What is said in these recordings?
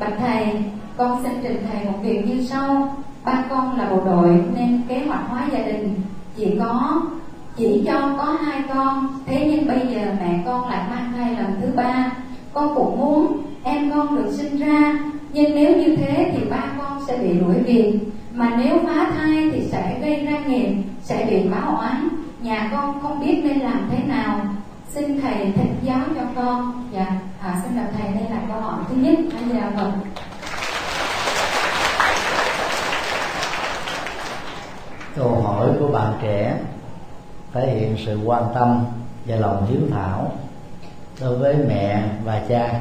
bạch thầy, con xin trình thầy một việc như sau. Ba con là bộ đội nên kế hoạch hóa gia đình. Chỉ có, chỉ cho có hai con. Thế nhưng bây giờ mẹ con lại mang thai lần thứ ba. Con cũng muốn em con được sinh ra. Nhưng nếu như thế thì ba con sẽ bị đuổi việc. Mà nếu phá thai thì sẽ gây ra nghiệp, sẽ bị báo oán nhà con không biết nên làm thế nào xin thầy thỉnh giáo cho con. Dạ à, xin đọc thầy đây là câu hỏi thứ nhất. Bây giờ mừng. câu hỏi của bạn trẻ thể hiện sự quan tâm và lòng hiếu thảo đối với mẹ và cha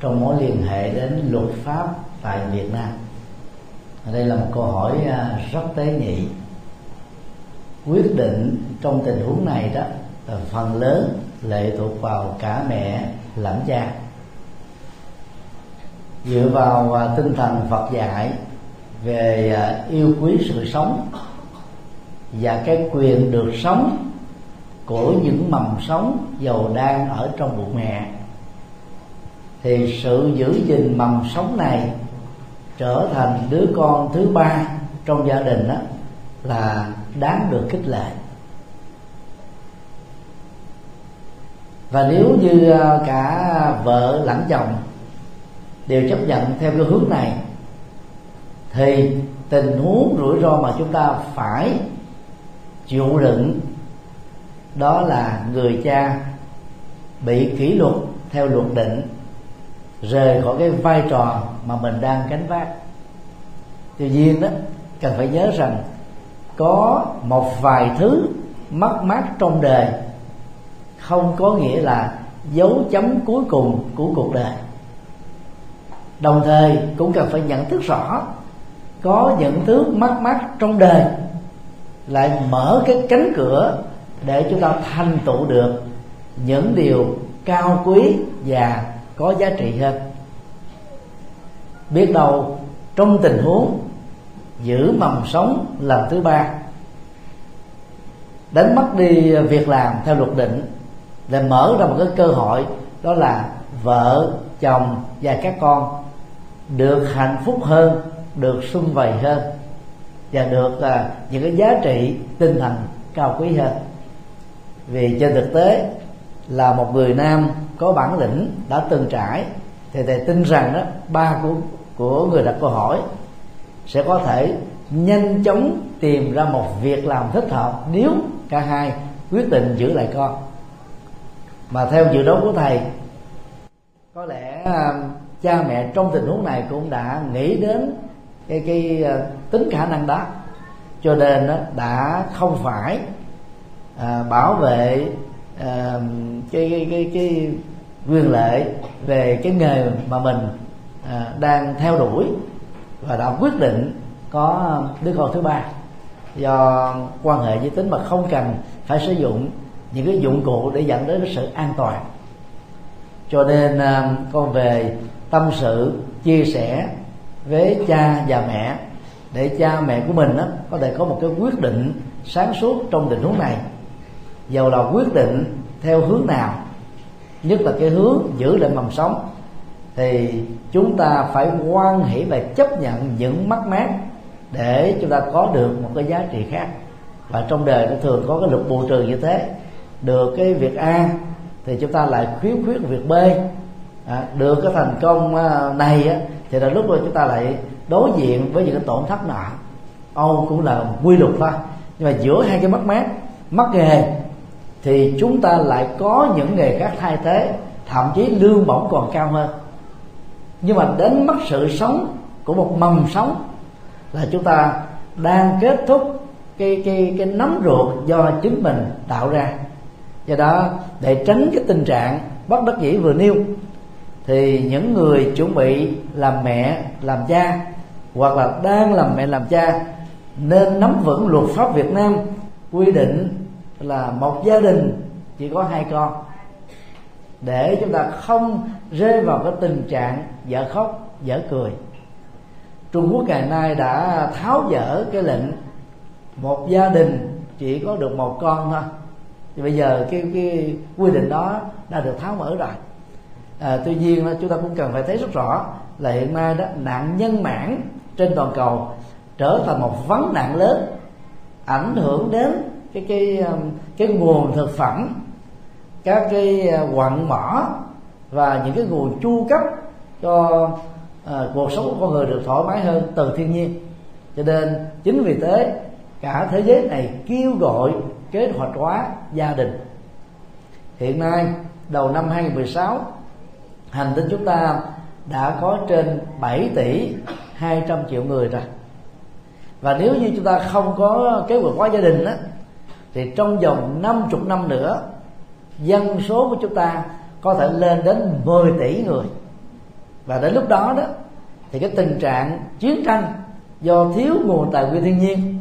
trong mối liên hệ đến luật pháp tại Việt Nam. Đây là một câu hỏi à, rất tế nhị. Quyết định trong tình huống này đó Ờ, phần lớn lệ thuộc vào cả mẹ lẫn cha. Dựa vào à, tinh thần Phật dạy về à, yêu quý sự sống và cái quyền được sống của những mầm sống giàu đang ở trong bụng mẹ, thì sự giữ gìn mầm sống này trở thành đứa con thứ ba trong gia đình đó là đáng được khích lệ. Và nếu như ờ, cả vợ lẫn chồng đều chấp nhận theo cái hướng này, thì tình huống rủi ro mà chúng ta phải chịu đựng đó là người cha bị kỷ luật theo luật định, rời khỏi cái vai trò mà mình đang gánh vác. Tuy nhiên đó, cần phải nhớ rằng có một vài thứ mất mát trong đời không có nghĩa là dấu chấm cuối cùng của cuộc đời. Đồng thời cũng cần phải nhận thức rõ, có những thứ mắc mắc trong đời lại mở cái cánh cửa để chúng ta thành tựu được những điều cao quý và có giá trị hơn. Biết đâu trong tình huống giữ mầm sống lần thứ ba, đánh mất đi việc làm theo luật định để mở ra một cái cơ hội đó là vợ chồng và các con được hạnh phúc hơn được sung vầy hơn và được à, những cái giá trị tinh thần cao quý hơn. Vì trên thực tế là một người nam có bản lĩnh đã từng trải thì thầy tin rằng đó ba của của người đặt câu hỏi sẽ có thể nhanh chóng tìm ra một việc làm thích hợp nếu cả hai quyết định giữ lại con mà theo dự đoán của thầy có lẽ à, cha mẹ trong tình huống này cũng đã nghĩ đến cái cái à, tính khả năng đó. Cho nên đã không phải à, bảo vệ à, cái, cái cái cái quyền lệ về cái nghề mà mình à, đang theo đuổi và đã quyết định có đứa con thứ ba. Do quan hệ giới tính mà không cần phải sử dụng những cái dụng cụ để dẫn đến sự an toàn. Cho nên à, con về tâm sự chia sẻ với cha và mẹ để cha mẹ của mình đó, có thể có một cái quyết định sáng suốt trong tình huống này. Dầu là quyết định theo hướng nào nhất là cái hướng giữ lại mầm sống thì chúng ta phải quan hệ và chấp nhận những mất mát để chúng ta có được một cái giá trị khác. Và trong đời nó thường có cái luật bù trừ như thế được cái việc a thì chúng ta lại khuyết khuyết việc b. À, được cái thành công à, này á, thì là lúc đó chúng ta lại đối diện với những cái tổn thất nọ. Âu cũng là quy luật thôi. Nhưng mà giữa hai cái mất mát mất nghề thì chúng ta lại có những nghề khác thay thế thậm chí lương bổng còn cao hơn. Nhưng mà đến mất sự sống của một mầm sống là chúng ta đang kết thúc cái cái cái nấm ruột do chính mình tạo ra do đó, để tránh cái tình trạng bất đắc dĩ vừa nêu, thì những người chuẩn bị làm mẹ, làm cha, hoặc là đang làm mẹ, làm cha, nên nắm vững luật pháp Việt Nam quy định là một gia đình chỉ có hai con. Để chúng ta không rơi vào cái tình trạng vợ khóc vợ cười. Trung Quốc ngày nay đã tháo dỡ cái lệnh một gia đình chỉ có được một con thôi thì bây giờ cái cái quy định đó đã được tháo mở rồi. À, tuy nhiên chúng ta cũng cần phải thấy rất rõ là hiện nay đó nạn nhân mạng trên toàn cầu trở thành một vấn nạn lớn ảnh hưởng đến cái cái um, cái nguồn thực phẩm các cái à, quặng mỏ và những cái nguồn chu cấp cho à, cuộc sống của con người được thoải mái hơn từ thiên nhiên. Cho nên chính vì thế cả thế giới này kêu gọi kế hoạch hóa gia đình. Hiện nay, đầu năm 2016 hành tinh chúng ta đã có trên 7 tỷ 200 triệu người rồi. Và nếu như chúng ta không có kế hoạch hóa gia đình á, thì trong vòng 50 năm nữa, dân số của chúng ta có thể lên đến 10 tỷ người. Và đến lúc đó đó, thì cái tình trạng chiến tranh do thiếu nguồn tài nguyên thiên nhiên,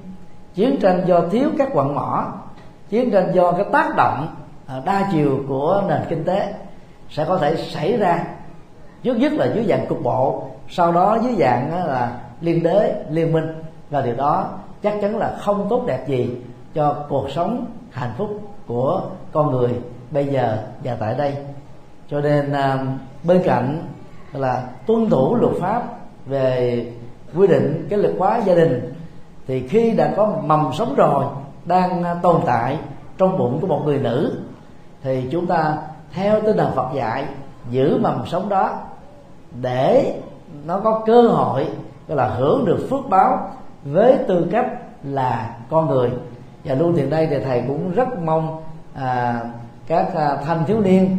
chiến tranh do thiếu các quặng mỏ chiến tranh do cái tác động à, đa chiều của nền kinh tế sẽ có thể xảy ra. Trước nhất là dưới dạng cục bộ, sau đó dưới dạng là liên đế liên minh. Và điều đó chắc chắn là không tốt đẹp gì cho cuộc sống hạnh phúc của con người bây giờ và tại đây. Cho nên à, bên cạnh là tuân thủ luật pháp về quy định cái luật hóa gia đình, thì khi đã có mầm sống rồi đang à, tồn tại trong bụng của một người nữ thì chúng ta theo tinh thần Phật dạy giữ mầm sống đó để nó có cơ hội gọi là hưởng được phước báo với tư cách là con người. Và luôn hiện đây thì thầy cũng rất mong à, các à, thanh thiếu niên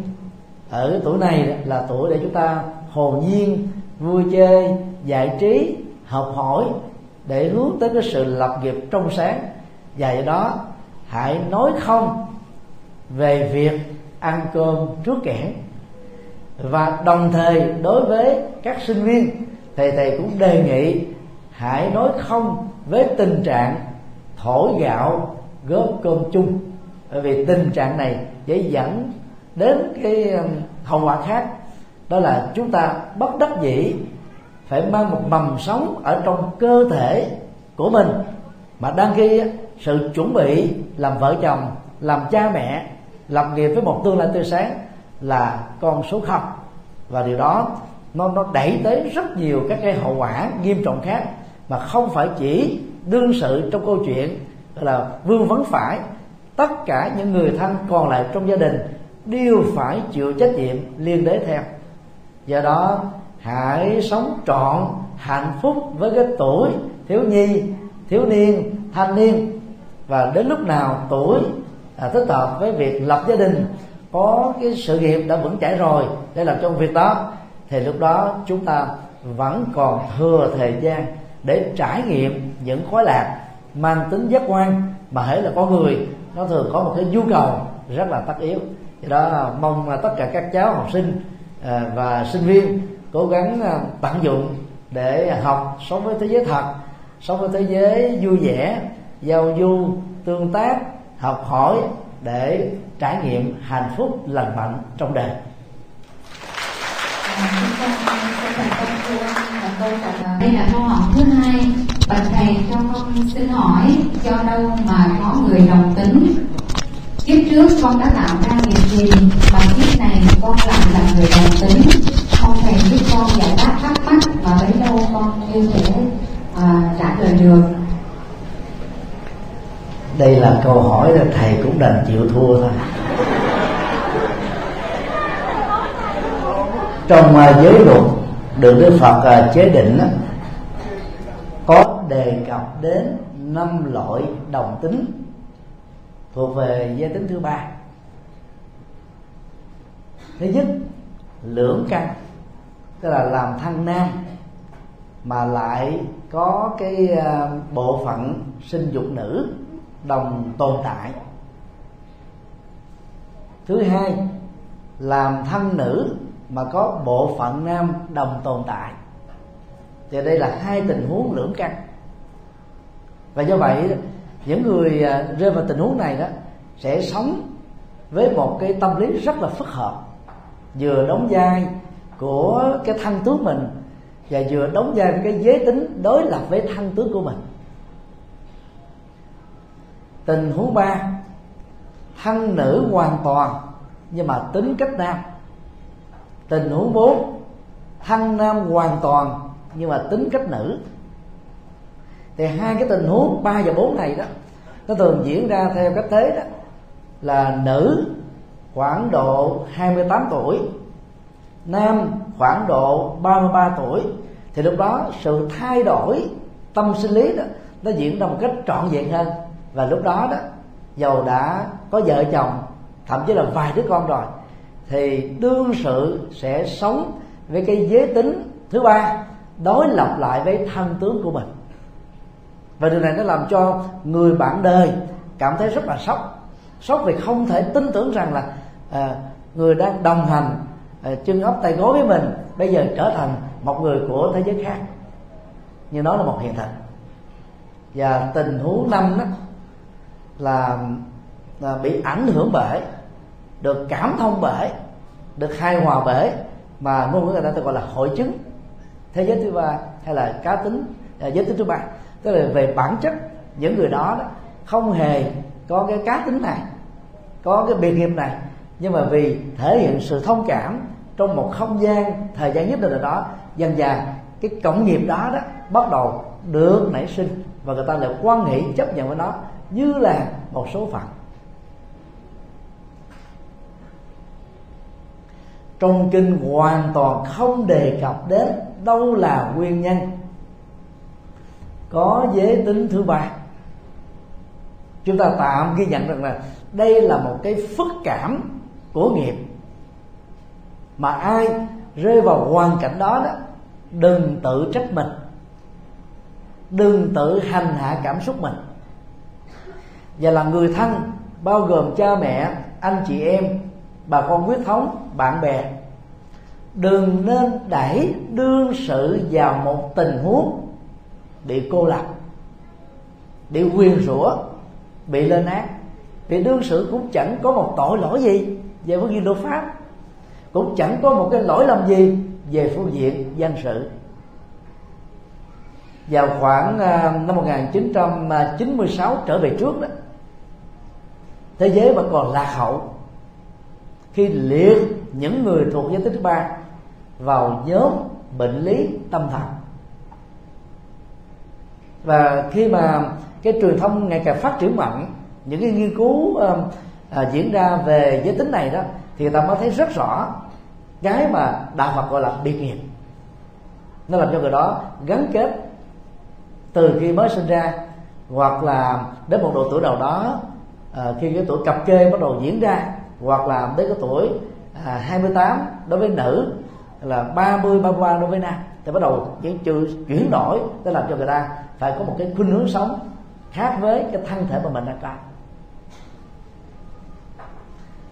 ở tuổi này là tuổi để chúng ta hồn nhiên vui chơi giải trí học hỏi để hướng tới cái sự lập nghiệp trong sáng và do đó, hãy nói không về việc ăn cơm trước kẽn và đồng thời, đối với các sinh viên, thầy thầy cũng đề nghị hãy nói không với tình trạng thổi gạo góp cơm chung. Bởi vì tình trạng này dễ dẫn đến cái um, hậu quả khác. Đó là chúng ta bất đắc dĩ phải mang một mầm sống ở trong cơ thể của mình. Mà đăng khi sự chuẩn bị làm vợ chồng, làm cha mẹ, lập nghiệp với một tương lai tươi sáng là con số không. Và điều đó, nó nó đẩy tới rất nhiều các cái hậu quả nghiêm trọng khác mà không phải chỉ đương sự trong câu chuyện là vương vấn phải. Tất cả những người thân còn lại trong gia đình đều phải chịu trách nhiệm liên đới theo. Do đó, hãy sống trọn, hạnh phúc với cái tuổi thiếu nhi, thiếu niên, thanh niên và đến lúc nào tuổi à, thích hợp với việc lập gia đình có cái sự nghiệp đã vững chãi rồi để làm trong việc đó thì lúc đó chúng ta vẫn còn thừa thời gian để trải nghiệm những khối lạc mang tính giác quan mà hãy là có người nó thường có một cái nhu cầu rất là tất yếu. Do đó mong tất cả các cháu học sinh à, và sinh viên cố gắng à, tận dụng để học sống với thế giới thật sống với thế giới vui vẻ giao du tương tác học hỏi để trải nghiệm hạnh phúc lành mạnh trong đời. Đây là câu hỏi thứ hai. Bạch thầy cho con xin hỏi do đâu mà có người đồng tính? Kiếp trước con đã tạo ra nghiệp gì? Mà kiếp này con lại là người đồng tính. Không thầy giúp con giải đáp thắc mắc và lấy đâu con chưa thể à, trả lời được đây là câu hỏi là thầy cũng đành chịu thua thôi. Trong à, giới luật được đức phật à, chế định có đề cập đến năm loại đồng tính thuộc về giới tính thứ ba. Thứ nhất, lưỡng căn, tức là làm thân nam, mà lại có cái à, bộ phận sinh dục nữ đồng tồn tại. Thứ hai, làm thân nữ mà có bộ phận nam đồng tồn tại. Thì đây là hai tình huống lưỡng căn. Và do vậy, những người à, rơi vào tình huống này đó sẽ sống với một cái tâm lý rất là phức hợp. Vừa đóng vai của cái thân tướng mình và vừa đóng vai với cái giới tính đối lập với thân tướng của mình tình huống ba thân nữ hoàn toàn, nhưng mà tính cách nam. Tình huống bốn thân nam hoàn toàn, nhưng mà tính cách nữ. Thì hai cái tình huống ba và bốn này đó, nó thường diễn ra theo cách thế đó, là nữ khoảng độ 28 tuổi, nam khoảng độ 33 tuổi. Thì lúc đó sự thay đổi tâm sinh lý đó, nó diễn ra một cách trọn vẹn hơn và lúc đó đó giàu đã có vợ chồng thậm chí là vài đứa con rồi thì đương sự sẽ sống với cái giới tính thứ ba đối lập lại với thân tướng của mình. Và điều này nó làm cho người bạn đời cảm thấy rất là sốc. Sốc vì không thể tin tưởng rằng là à, người đang đồng hành à, chân ốc tay gối với mình bây giờ trở thành một người của thế giới khác. Như đó là một hiện thực. Và tình huống năm đó là, là bị ảnh hưởng bởi được cảm thông bởi được hài hòa bởi mà ngôn ngữ người ta tôi gọi là hội chứng. Thế giới thứ ba hay là cá tính à, giới tính thứ ba. Tức là về bản chất những người đó, đó không hề có cái cá tính này có cái biệt nghiệp này. Nhưng mà vì thể hiện sự thông cảm trong một không gian thời gian nhất định nào đó dần dần cái cộng nghiệp đó đó bắt đầu được nảy sinh và người ta lại quan nghĩ chấp nhận với nó như là một số phận. Trong kinh hoàn toàn không đề cập đến đâu là nguyên nhân. Có giới tính thứ ba. Chúng ta tạm ghi nhận rằng là đây là một cái phức cảm của nghiệp. Mà ai rơi vào hoàn cảnh đó đó, đừng tự trách mình. Đừng tự hành hạ cảm xúc mình và là người thân, bao gồm cha mẹ, anh chị em, bà con huyết thống, bạn bè. Đừng nên đẩy đương sự vào một tình huống bị cô lập, bị quyền rủa, bị lên án. Thì đương sự cũng chẳng có một tội lỗi gì về phương diện luật pháp. Cũng chẳng có một cái lỗi lầm gì về phương diện dân sự. Vào khoảng à, năm 1996 trở về trước đó thế giới vẫn còn lạc hậu. Khi liệt những người thuộc giới tính thứ ba vào nhóm bệnh lý tâm thần. Và khi mà cái truyền thông ngày càng phát triển mạnh những cái nghiên cứu uh, à, diễn ra về giới tính này đó thì người ta mới thấy rất rõ cái mà đạo Phật gọi là biệt nghiệp. Nó làm cho người đó gắn kết từ khi mới sinh ra hoặc là đến một độ tuổi nào đó à, khi cái tuổi cặp kê bắt đầu diễn ra hoặc là đến cái tuổi à, 28 đối với nữ là 30 33 đối với nam thì bắt đầu những chữ chuyển đổi để làm cho người ta phải có một cái khuynh hướng sống khác với cái thân thể mà mình đang có.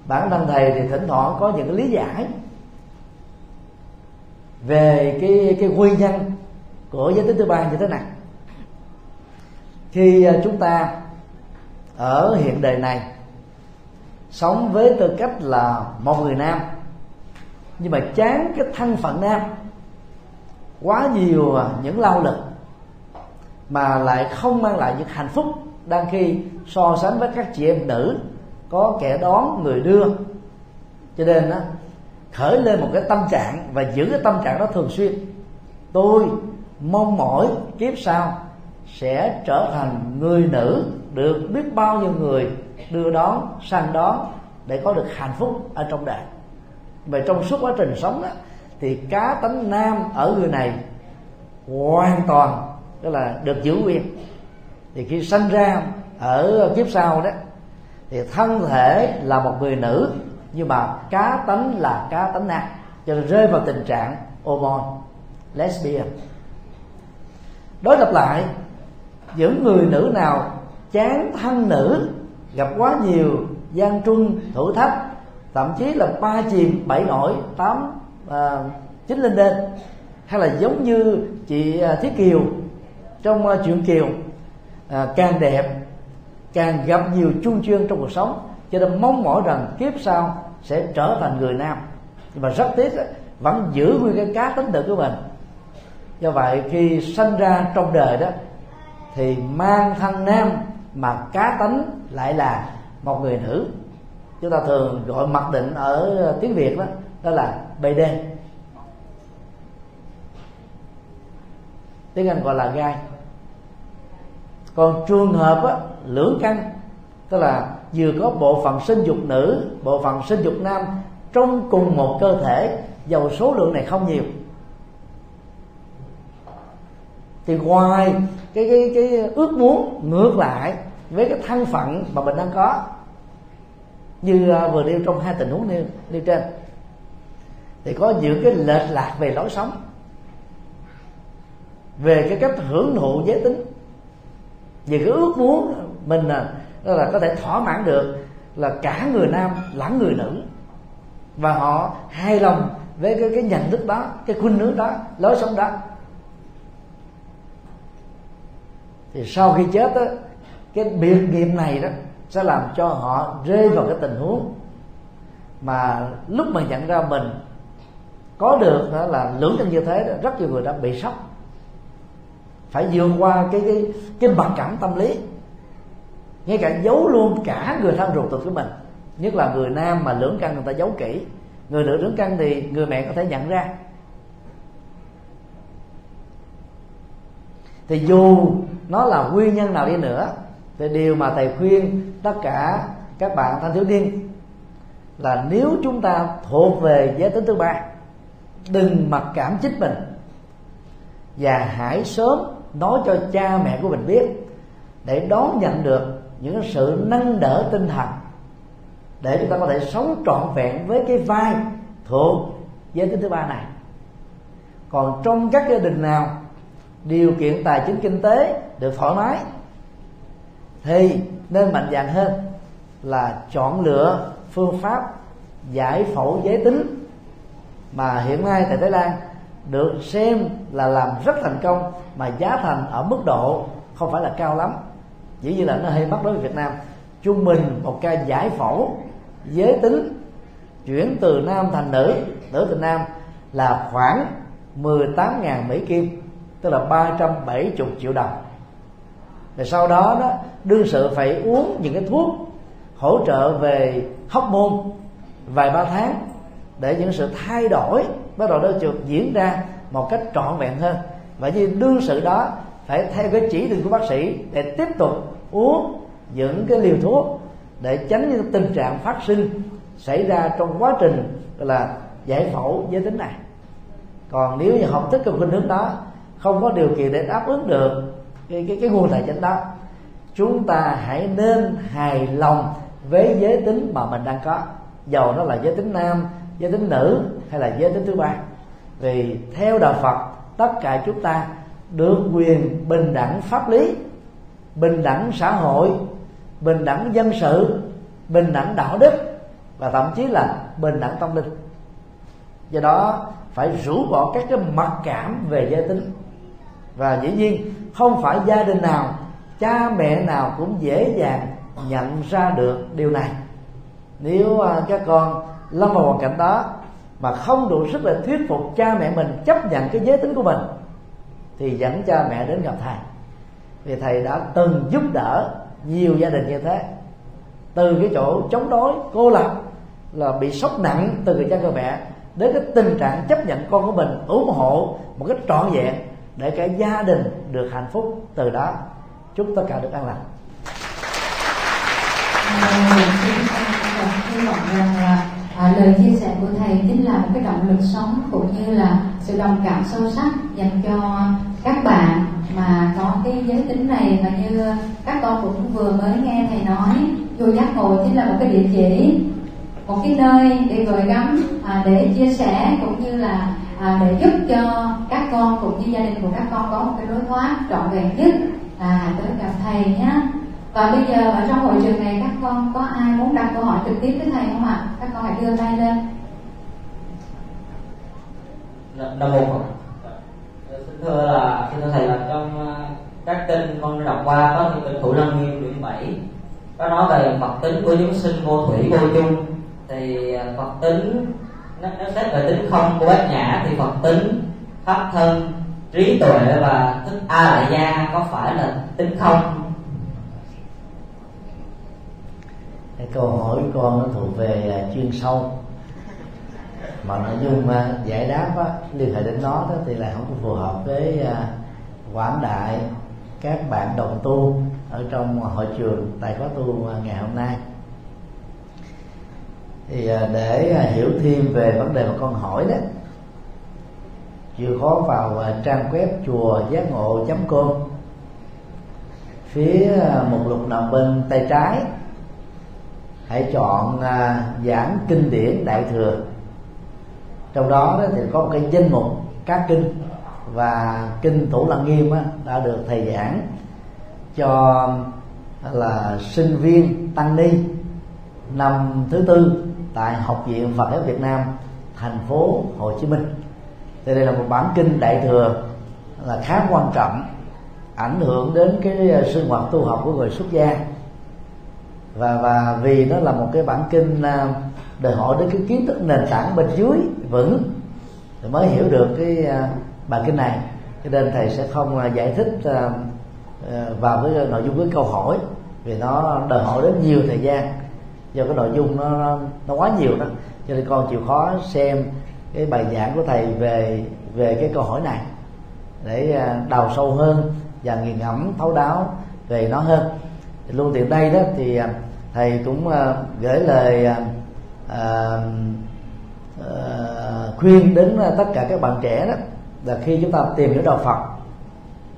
Bản thân thầy thì thỉnh thoảng có những cái lý giải về cái cái nguyên nhân của giới tính thứ ba như thế này. Khi à, chúng ta ở hiện đời này sống với tư cách là một người nam. Nhưng mà chán cái thân phận nam quá nhiều à, những lao lực mà lại không mang lại những hạnh phúc đang khi so sánh với các chị em nữ có kẻ đón người đưa. Cho nên đó, khởi lên một cái tâm trạng và giữ cái tâm trạng đó thường xuyên. Tôi mong mỏi kiếp sau sẽ trở thành người nữ được biết bao nhiêu người đưa đón sang đón để có được hạnh phúc ở trong đời. Và trong suốt quá trình sống đó, thì cá tánh nam ở người này hoàn toàn tức là được giữ nguyên. Thì khi sanh ra ở kiếp sau đó thì thân thể là một người nữ nhưng mà cá tánh là cá tánh nam cho nên rơi vào tình trạng homon lesbian. Đối lập lại những người nữ nào chán thân nữ gặp quá nhiều gian truân thử thách thậm chí là ba chìm bảy nổi tám à, chín lên đên hay là giống như chị à, thiết kiều trong uh, chuyện kiều à, càng đẹp càng gặp nhiều chung chuyên trong cuộc sống cho nên mong mỏi rằng kiếp sau sẽ trở thành người nam. Nhưng mà rất tiếc vẫn giữ nguyên cái cá tính tự của mình. Do vậy khi sinh ra trong đời đó thì mang thân nam mà cá tính lại là một người nữ. Chúng ta thường gọi mặc định ở tiếng việt đó đó là bd tiếng anh gọi là gai. Còn trường hợp á, lưỡng căn tức là vừa có bộ phận sinh dục nữ bộ phận sinh dục nam trong cùng một cơ thể dầu số lượng này không nhiều. Thì ngoài cái cái cái ước muốn ngược lại với cái thân phận mà mình đang có. Như à, vừa nêu trong hai tình huống nêu, nêu trên. Thì có những cái lệch lạc về lối sống về cái cách hưởng thụ giới tính về cái ước muốn mình là, là có thể thỏa mãn được là cả người nam lẫn người nữ. Và họ hài lòng với cái cái nhận thức đó cái khuynh hướng đó lối sống đó. Thì sau khi chết đó, cái biệt nghiệp này đó sẽ làm cho họ rơi vào cái tình huống mà lúc mà nhận ra mình có được đó là lưỡng thân như thế đó, rất nhiều người đã bị sốc. Phải vượt qua cái cái cái mặc cảm tâm lý. Ngay cả giấu luôn cả người thân ruột thịt của mình. Nhất là người nam mà lưỡng căn người ta giấu kỹ. Người nữ lưỡng căn thì người mẹ có thể nhận ra. Thì dù nó là nguyên nhân nào đi nữa, thì điều mà thầy khuyên tất cả các bạn thanh thiếu niên là nếu chúng ta thuộc về giới tính thứ ba, đừng mặc cảm chính mình và hãy sớm nói cho cha mẹ của mình biết để đón nhận được những sự nâng đỡ tinh thần để chúng ta có thể sống trọn vẹn với cái vai thuộc giới tính thứ ba này. Còn trong các gia đình nào điều kiện tài chính kinh tế được thoải mái, thì nên mạnh dạn hơn là chọn lựa phương pháp giải phẫu giới tính mà hiện nay tại Thái Lan được xem là làm rất thành công mà giá thành ở mức độ không phải là cao lắm. Chỉ như là nó hơi mắc đối với Việt Nam. Trung bình một ca giải phẫu giới tính chuyển từ nam thành nữ nữ thành nam là khoảng 18.000 Mỹ Kim tức là 370 triệu đồng. Rồi sau đó đó, đương sự phải uống những cái thuốc hỗ trợ về hóc môn vài ba tháng để những sự thay đổi bắt đầu nó được diễn ra một cách trọn vẹn hơn. Và như đương sự đó, phải theo cái chỉ định của bác sĩ để tiếp tục uống những cái liều thuốc để tránh những tình trạng phát sinh xảy ra trong quá trình là, giải phẫu giới tính này. Còn nếu như học thức cái khuynh hướng đó không có điều kiện để đáp ứng được cái cái, cái nguồn tài chính đó. Chúng ta hãy nên hài lòng với giới tính mà mình đang có. Dầu nó là giới tính nam giới tính nữ hay là giới tính thứ ba. Vì theo đạo phật tất cả chúng ta được quyền bình đẳng pháp lý bình đẳng xã hội bình đẳng dân sự bình đẳng đạo đức và thậm chí là bình đẳng tâm linh. Do đó phải rũ bỏ các cái mặc cảm về giới tính và dĩ nhiên, không phải gia đình nào, cha mẹ nào cũng dễ dàng nhận ra được điều này. Nếu à, các con lâm vào hoàn cảnh đó mà không đủ sức để thuyết phục cha mẹ mình chấp nhận cái giới tính của mình, thì dẫn cha mẹ đến gặp thầy. Vì thầy đã từng giúp đỡ nhiều gia đình như thế. Từ cái chỗ chống đối, cô lập là bị sốc nặng từ người cha người mẹ đến cái tình trạng chấp nhận con của mình ủng hộ một cách trọn vẹn để cả gia đình được hạnh phúc từ đó. Chúc tất cả được an lành. Hy vọng rằng là à, lời chia sẻ của thầy chính là một cái động lực sống cũng như là sự đồng cảm sâu sắc dành cho các bạn mà có cái giới tính này và như các con cũng vừa mới nghe thầy nói. Vô giác ngộ chính là một cái địa chỉ một cái nơi để gửi gắm à, để chia sẻ cũng như là à, để giúp cho các con cũng như gia đình của các con có một cái đối thoại trọn vẹn nhất à, tới gặp thầy nhé và bây giờ ở trong hội trường này các con có ai muốn đặt câu hỏi trực tiếp với thầy không ạ? Các con hãy đưa tay lên. Nam mô phật xin thưa là xin thưa thầy là trong à, các kinh con đọc qua có những kinh thủ lăng nghiêm quyển bảy. Có nói về mặt tính của chúng sinh vô thủy vô chung thì à, phật tính nếu xét về tính không của bát nhã thì phật tính pháp thân trí tuệ và thức a la gia có phải là tính không? Cái câu hỏi con nó thuộc về à, chuyên sâu. Mà nội dung mà giải đáp á, liên hệ đến nó đó thì lại không có phù hợp với à, quảng đại các bạn đồng tu ở trong hội trường tại khóa tu ngày hôm nay thì à, để à, hiểu thêm về vấn đề mà con hỏi đó chịu khó vào à, trang web chùa giác ngộ com. Phía một lục nằm bên tay trái, hãy chọn giảng kinh điển đại thừa. Trong đó thì có một cái danh mục các kinh và kinh thủ lăng nghiêm đã được thầy giảng cho là sinh viên tăng ni năm thứ tư tại học viện Phật giáo Việt Nam, thành phố Hồ Chí Minh. Thì đây là một bản kinh đại thừa là khá quan trọng, ảnh hưởng đến cái ờ, sinh hoạt tu học của người xuất gia. Và và vì nó là một cái bản kinh ờ, đòi hỏi đến cái kiến thức nền tảng bên dưới vững thì mới hiểu được cái ờ, bản kinh này. Cho nên thầy sẽ không giải thích vào cái nội dung, cái câu hỏi vì nó đòi hỏi đến nhiều thời gian do cái nội dung nó nó quá nhiều đó. Cho nên con chịu khó xem cái bài giảng của thầy về về cái câu hỏi này để à, đào sâu hơn và nghiền ngẫm thấu đáo về nó hơn. Luôn tiện đây đó thì à, thầy cũng à, gửi lời à, à, khuyên đến tất cả các bạn trẻ đó là khi chúng ta tìm hiểu đạo Phật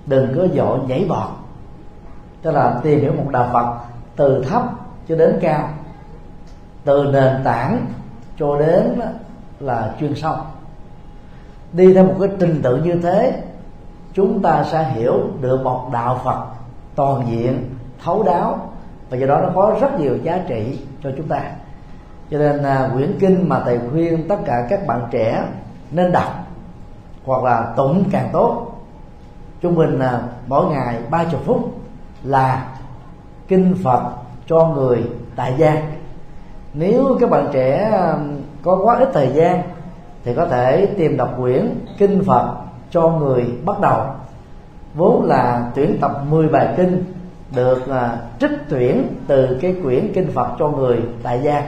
đừng có dội nhảy vọt. Tức là tìm hiểu một đạo Phật từ thấp cho đến cao từ nền tảng cho đến là chuyên sâu. Đi theo một cái trình tự như thế chúng ta sẽ hiểu được một đạo Phật toàn diện thấu đáo và do đó nó có rất nhiều giá trị cho chúng ta. Cho nên à, quyển kinh mà thầy khuyên tất cả các bạn trẻ nên đọc hoặc là tụng càng tốt trung bình là mỗi ngày ba chục phút là kinh Phật cho người tại gia nếu các bạn trẻ um, có quá ít thời gian thì có thể tìm đọc quyển kinh Phật cho người bắt đầu. Vốn là tuyển tập 10 bài kinh được à, trích tuyển từ cái quyển kinh Phật cho người tại gia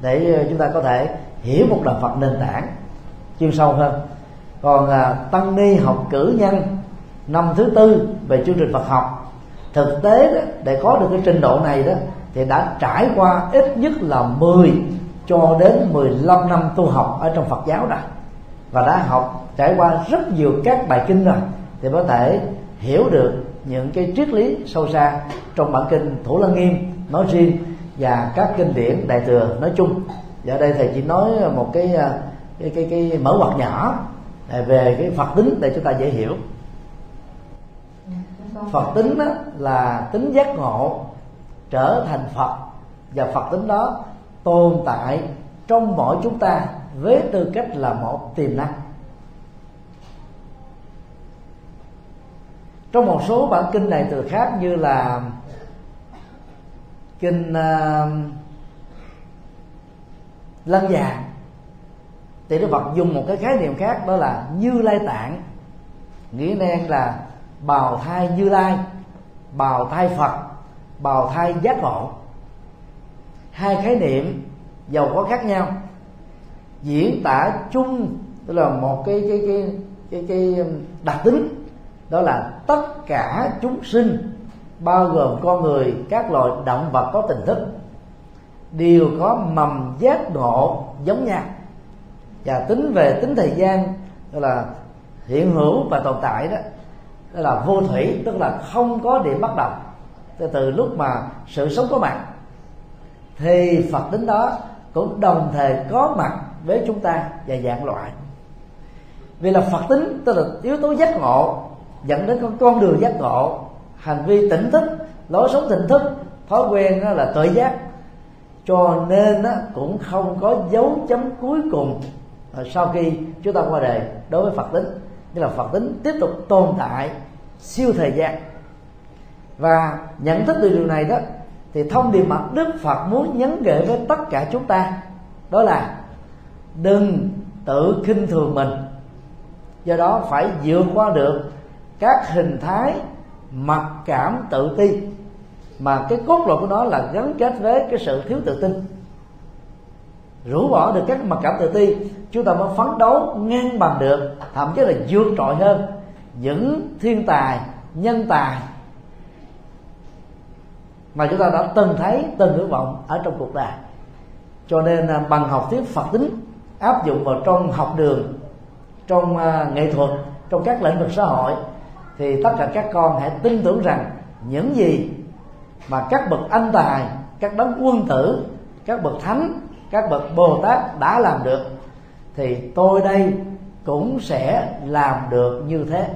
để ờ, chúng ta có thể hiểu một đạo Phật nền tảng chuyên sâu hơn. Còn à, tăng ni học cử nhân năm thứ tư về chương trình Phật học thực tế đó, để có được cái trình độ này đó thì đã trải qua ít nhất là 10 cho đến 15 năm tu học ở trong Phật giáo rồi và đã học trải qua rất nhiều các bài kinh rồi thì có thể hiểu được những cái triết lý sâu xa trong bản kinh Thủ Lăng Nghiêm nói riêng và các kinh điển đại thừa nói chung. Và ở đây thầy chỉ nói một cái cái cái, cái mở ngoặt nhỏ về cái Phật tính để chúng ta dễ hiểu. Phật tính đó là tính giác ngộ trở thành phật. Và phật tính đó tồn tại trong mỗi chúng ta với tư cách là một tiềm năng. Trong một số bản kinh này từ khác như là kinh uh, lân già thì đức phật dùng một cái khái niệm khác đó là như lai tạng nghĩa đen là bào thai như lai bào thai phật bào thai giác ngộ. Hai khái niệm giàu có khác nhau. Diễn tả chung, tức là một cái cái cái cái cái um, đặc tính, đó là tất cả chúng sinh, bao gồm con người, các loài động vật có tình thức, đều có mầm giác ngộ giống nhau. Và tính về tính thời gian, tức là hiện hữu và tồn tại đó đó là vô thủy, tức là không có điểm bắt đầu từ, từ lúc mà sự sống có mặt thì phật tính đó cũng đồng thời có mặt với chúng ta và dạng loại. Vì là phật tính tức là yếu tố giác ngộ dẫn đến con con đường giác ngộ hành vi tỉnh thức lối sống tỉnh thức thói quen đó là tự giác. Cho nên đó, cũng không có dấu chấm cuối cùng à, sau khi chúng ta qua đời đối với phật tính. Như là phật tính tiếp tục tồn tại siêu thời gian và nhận thức được điều này đó, thì thông điệp mà đức phật muốn nhấn gửi với tất cả chúng ta, đó là đừng tự khinh thường mình. Do đó phải vượt qua được các hình thái mặc cảm tự ti, mà cái cốt lõi của nó là gắn kết với cái sự thiếu tự tin. Rũ bỏ được các mặc cảm tự ti, chúng ta mới phấn đấu ngang bằng được, thậm chí là vượt trội hơn những thiên tài, nhân tài mà chúng ta đã từng thấy, từng ngưỡng vọng ở trong cuộc đời. Cho nên à, bằng học thuyết phật tính, áp dụng vào trong học đường, trong à, nghệ thuật, trong các lĩnh vực xã hội, thì tất cả các con hãy tin tưởng rằng những gì mà các bậc anh tài, các đấng quân tử, các bậc thánh, các bậc bồ tát đã làm được, thì tôi đây cũng sẽ làm được như thế.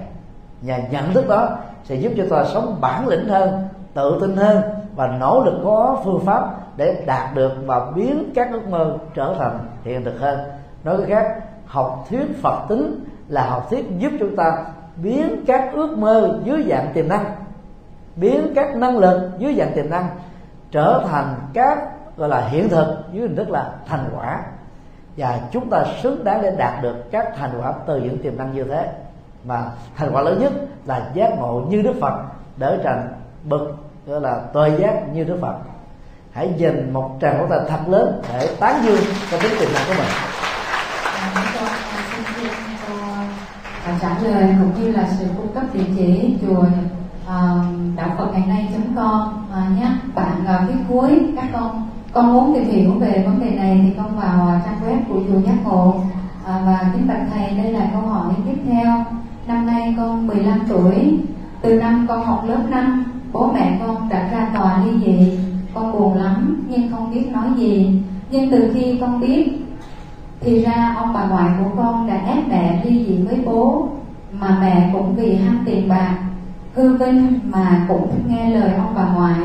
Và nhận thức đó sẽ giúp cho ta sống bản lĩnh hơn, tự tin hơn và nỗ lực có phương pháp để đạt được và biến các ước mơ trở thành hiện thực hơn. Nói cách khác, học thuyết phật tính là học thuyết giúp chúng ta biến các ước mơ dưới dạng tiềm năng, biến các năng lực dưới dạng tiềm năng trở thành các, gọi là, hiện thực dưới hình thức là thành quả. Và chúng ta xứng đáng để đạt được các thành quả từ những tiềm năng như thế. Mà thành quả lớn nhất là giác ngộ như đức phật để thành bậc gọi là tuệ giác như đức phật hãy dành một tràng pháo tay thật lớn để tán dương cho tính tiềm năng của mình và trả lời cũng như là sự cung cấp địa chỉ chùa uh, đạo Phật ngày nay chấm com uh, nhé bạn uh, phía cuối các con con muốn tìm hiểu về vấn đề này thì con vào trang web của chùa giác ngộ uh, và kính bạch thầy đây là câu hỏi tiếp theo năm nay con 15 tuổi từ năm con học lớp 5 bố mẹ con đã ra tòa ly dị con buồn lắm, nhưng không biết nói gì. Nhưng từ khi con biết, thì ra ông bà ngoại của con đã ép mẹ ly dị với bố, mà mẹ cũng vì ham tiền bạc, hư vinh mà cũng nghe lời ông bà ngoại.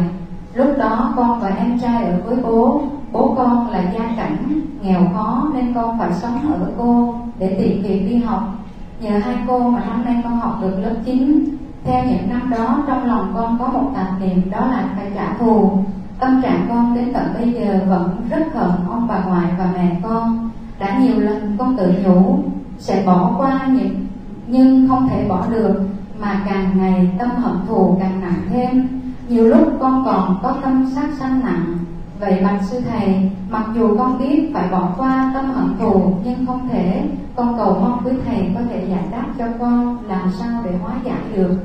Lúc đó con và em trai ở với bố bố con là gia cảnh, nghèo khó nên con phải sống ở cô để tìm việc đi học. Nhờ hai cô mà năm nay con học được lớp 9 theo những năm đó, trong lòng con có một tạp niệm, đó là phải trả thù. Tâm trạng con đến tận bây giờ vẫn rất hận ông bà ngoại và mẹ con. Đã nhiều lần con tự nhủ, sẽ bỏ qua những, nhưng không thể bỏ được, mà càng ngày tâm hận thù càng nặng thêm. Nhiều lúc con còn có tâm sát sanh nặng vậy bạch sư thầy mặc dù con biết phải bỏ qua tâm hận thù nhưng không thể. Con cầu mong quý thầy có thể giải đáp cho con làm sao để hóa giải được?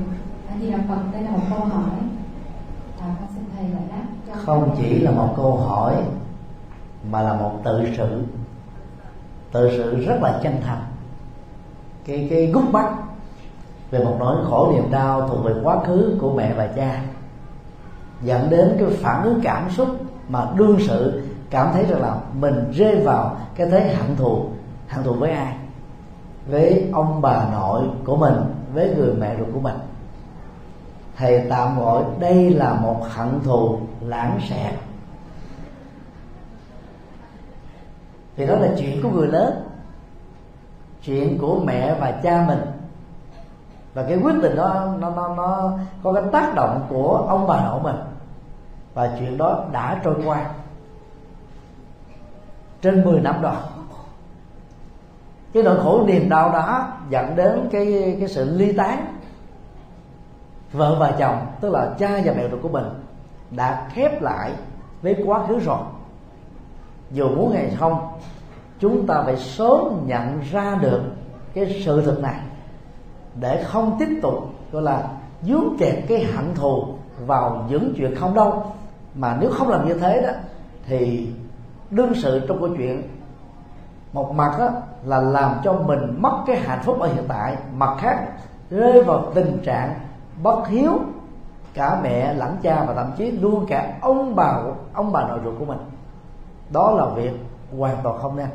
A di đà phật đây là một câu hỏi. À, con xin thầy giải đáp cho không chỉ là một câu hỏi mà là một tự sự. Tự sự rất là chân thành. Cái cái gút mắt về một nỗi khổ niềm đau thuộc về quá khứ của mẹ và cha dẫn đến cái phản ứng cảm xúc mà đương sự cảm thấy rằng là mình rơi vào cái thế hận thù hận thù với ai? Với ông bà nội của mình, với người mẹ ruột của mình. Thầy tạm gọi đây là một hận thù lãng xẹt thì đó là chuyện của người lớn, chuyện của mẹ và cha mình. Và cái quyết định đó, nó nó nó có cái tác động của ông bà nội mình và chuyện đó đã trôi qua. Trên 10 năm rồi cái nỗi khổ niềm đau đó dẫn đến cái cái sự ly tán. Vợ và chồng, tức là cha và mẹ ruột của mình, đã khép lại với quá khứ rồi. Dù muốn hay không, chúng ta phải sớm nhận ra được cái sự thực này để không tiếp tục, gọi là, dướng kẹt cái hận thù vào những chuyện không đâu mà nếu không làm như thế đó, thì đương sự trong câu chuyện, một mặt đó là làm cho mình mất cái hạnh phúc ở hiện tại, mặt khác rơi vào tình trạng bất hiếu, cả mẹ lẫn cha và thậm chí luôn cả ông bà ông bà nội ruột của mình. Đó là việc hoàn toàn không nên.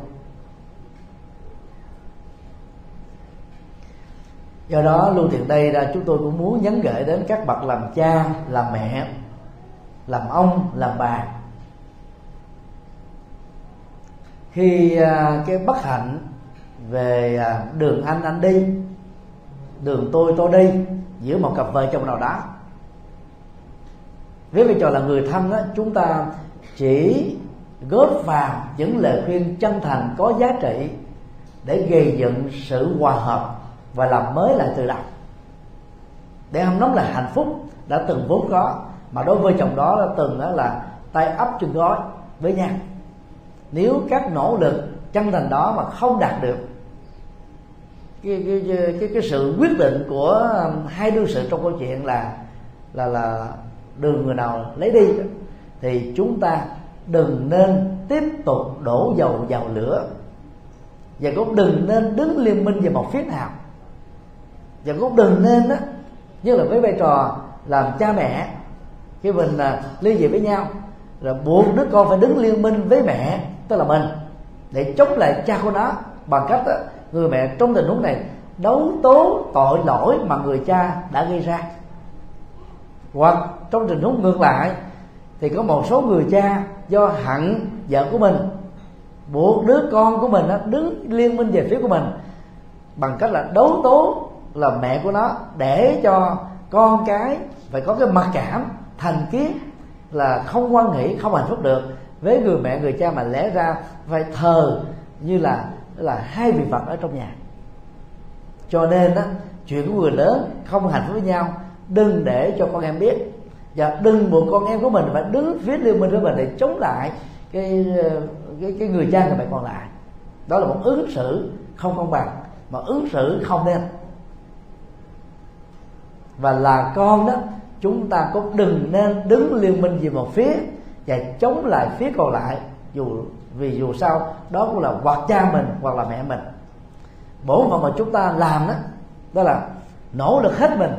Do đó, lưu tiền đây là chúng tôi cũng muốn nhấn gửi đến các bậc làm cha, làm mẹ làm ông làm bà. Khi à, cái bất hạnh về à, đường anh anh đi đường tôi tôi đi giữa một cặp vợ chồng nào đó. Với vai trò là người thân đó, chúng ta chỉ góp vào những lời khuyên chân thành có giá trị để gây dựng sự hòa hợp và làm mới lại từ đầu. Để hâm nóng là hạnh phúc đã từng vốn có mà đối với chồng đó là từng đó là tay ấp chân gói với nhau. Nếu các nỗ lực chân thành đó mà không đạt được cái cái, cái cái cái sự quyết định của um, hai đương sự trong câu chuyện là là là đường người nào lấy đi thì chúng ta đừng nên tiếp tục đổ dầu vào lửa. Và cũng đừng nên đứng liên minh về một phía nào. Và cũng đừng nên đó như là với vai trò làm cha mẹ khi mình à, ly dị với nhau rồi buộc đứa con phải đứng liên minh với mẹ tức là mình để chống lại cha của nó bằng cách đó, người mẹ trong tình huống này đấu tố tội lỗi mà người cha đã gây ra. Hoặc trong tình huống ngược lại thì có một số người cha do hận vợ của mình buộc đứa con của mình à, đứng liên minh về phía của mình bằng cách là đấu tố là mẹ của nó để cho con cái phải có cái mặc cảm thành kiến là không quan hệ không hạnh phúc được. Với người mẹ người cha mà lẽ ra phải thờ như là là hai vị phật ở trong nhà. Cho nên đó chuyện của người lớn không hạnh phúc với nhau. Đừng để cho con em biết. Và đừng buộc con em của mình phải đứng phía liên minh của mình để chống lại cái cái, cái người cha người mẹ còn lại. Đó là một ứng xử không công bằng mà ứng xử không nên. Và là con đó chúng ta cũng đừng nên đứng liên minh về một phía và chống lại phía còn lại, dù, vì dù sao, đó cũng là hoặc cha mình hoặc là mẹ mình. Bổn phận mà chúng ta làm đó đó là nỗ lực hết mình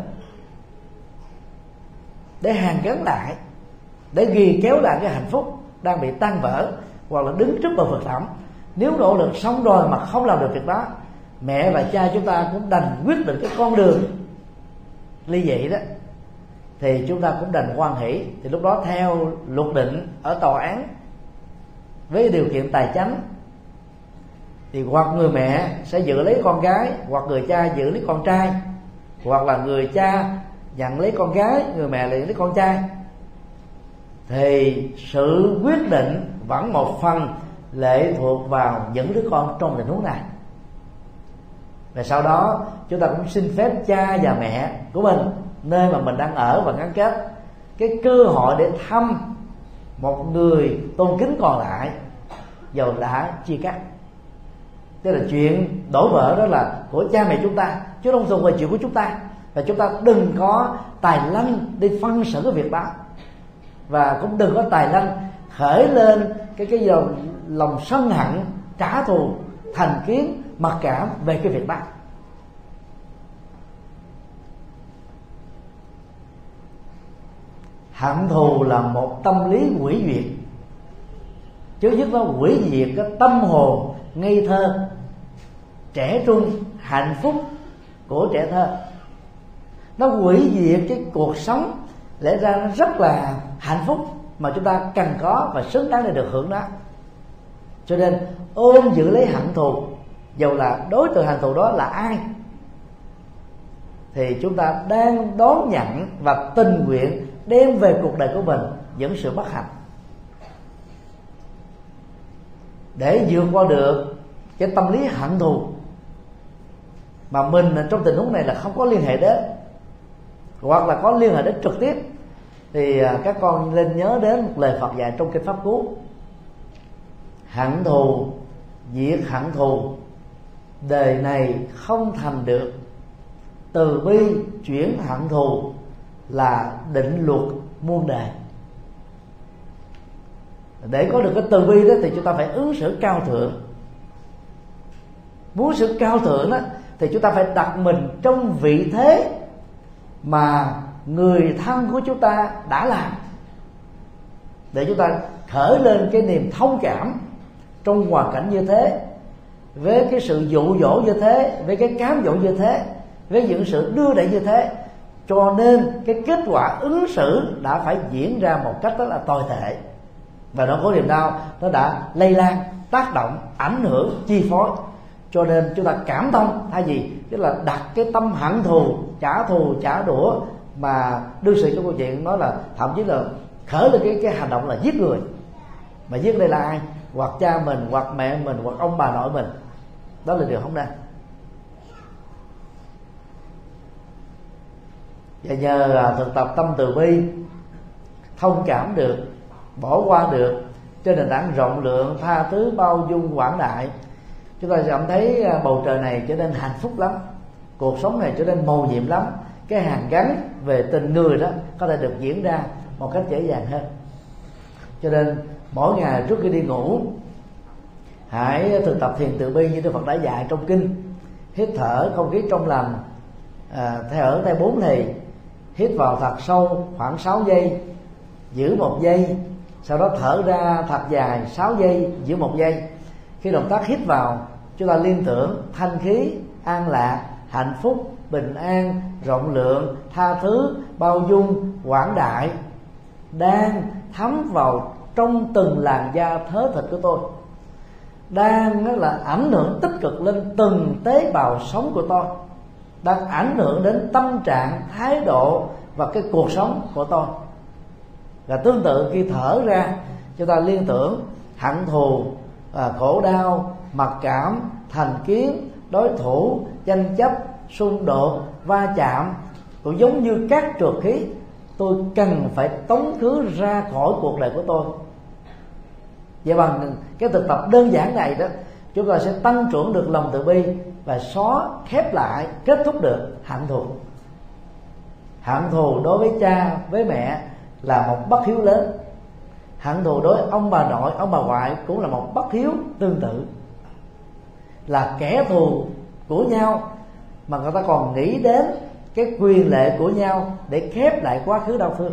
để hàn gắn lại, để ghi kéo lại cái hạnh phúc đang bị tan vỡ hoặc là đứng trước bờ vực thẳm. Nếu nỗ lực xong rồi mà không làm được việc đó, mẹ và cha chúng ta cũng đành quyết định cái con đường ly dị đó thì chúng ta cũng đành quan hỷ. Thì lúc đó theo luật định ở tòa án, với điều kiện tài chánh thì hoặc người mẹ sẽ giữ lấy con gái, hoặc người cha giữ lấy con trai, hoặc là người cha nhận lấy con gái, người mẹ lại lấy con trai. Thì sự quyết định vẫn một phần lệ thuộc vào những đứa con trong tình huống này. Và sau đó, chúng ta cũng xin phép cha và mẹ của mình nơi mà mình đang ở và gắn kết. Cái cơ hội để thăm một người tôn kính còn lại, dầu đã chia cắt. Tức là chuyện đổ vỡ đó là của cha mẹ chúng ta, chứ không dùng là chuyện của chúng ta. Và chúng ta đừng có tài lanh đi phân xử cái việc đó. Và cũng đừng có tài lanh khởi lên cái cái dòng, lòng sân hận, trả thù, thành kiến, mặc cảm về cái việc đó. Hận thù là một tâm lý quỷ diệt. Chứ nhất nó quỷ diệt cái tâm hồn ngây thơ, trẻ trung, hạnh phúc của trẻ thơ. Nó quỷ diệt cái cuộc sống, lẽ ra nó rất là hạnh phúc mà chúng ta cần có và xứng đáng để được hưởng đó. Cho nên, ôm giữ lấy hận thù, dầu là đối tượng hận thù đó là ai, thì chúng ta đang đón nhận và tình nguyện đem về cuộc đời của mình những sự bất hạnh. Để vượt qua được cái tâm lý hận thù mà mình trong tình huống này là không có liên hệ đến, hoặc là có liên hệ đến trực tiếp, thì à, các con nên nhớ đến một lời Phật dạy trong kinh pháp cú. Hận thù, diệt hận thù, đời này không thành được. Từ bi chuyển hận thù là định luật muôn đời để có được cái từ bi đó thì chúng ta phải ứng xử cao thượng. Muốn sự cao thượng đó thì chúng ta phải đặt mình trong vị thế mà người thân của chúng ta đã làm. Để chúng ta khởi lên cái niềm thông cảm trong hoàn cảnh như thế, với cái sự dụ dỗ như thế, với cái cám dỗ như thế, với những sự đưa đẩy như thế cho nên cái kết quả ứng xử đã phải diễn ra một cách rất là tồi tệ. Và nó có niềm đau, nó đã lây lan, tác động, ảnh hưởng, chi phối. Cho nên chúng ta cảm thông, thay vì tức là đặt cái tâm hận thù, trả thù, trả đũa, mà đương sự trong câu chuyện nói là thậm chí là khởi lên cái cái hành động là giết người. Mà giết đây là ai? Hoặc cha mình, hoặc mẹ mình, hoặc ông bà nội mình. Đó là điều không nên. Và nhờ thực tập tâm từ bi thông cảm được bỏ qua được trên nền tảng rộng lượng tha thứ bao dung quảng đại chúng ta cảm thấy à, bầu trời này trở nên hạnh phúc lắm cuộc sống này trở nên màu nhiệm lắm cái hàng gắn về tình người đó có thể được diễn ra một cách dễ dàng hơn. Cho nên mỗi ngày trước khi đi ngủ hãy thực tập thiền từ bi như đức phật đã dạy trong kinh hít thở không khí trong lành à, thở ở theo bốn thì hít vào thật sâu khoảng 6 giây, giữ một giây, sau đó thở ra thật dài 6 giây, giữ một giây. Khi động tác hít vào, chúng ta liên tưởng thanh khí, an lạc, hạnh phúc, bình an, rộng lượng, tha thứ, bao dung, quảng đại đang thấm vào trong từng làn da thớ thịt của tôi. Đang là ảnh hưởng tích cực lên từng tế bào sống của tôi đang ảnh hưởng đến tâm trạng thái độ và cái cuộc sống của tôi. Và tương tự khi thở ra chúng ta liên tưởng hận thù à, khổ đau mặc cảm thành kiến đối thủ tranh chấp xung đột va chạm cũng giống như các trượt khí tôi cần phải tống khứ ra khỏi cuộc đời của tôi. Và bằng cái thực tập đơn giản này đó chúng ta sẽ tăng trưởng được lòng từ bi và xóa khép lại kết thúc được hận thù. Hận thù đối với cha với mẹ là một bất hiếu lớn. Hận thù đối với ông bà nội ông bà ngoại cũng là một bất hiếu tương tự. Là kẻ thù của nhau mà người ta còn nghĩ đến cái quyền lệ của nhau để khép lại quá khứ đau thương.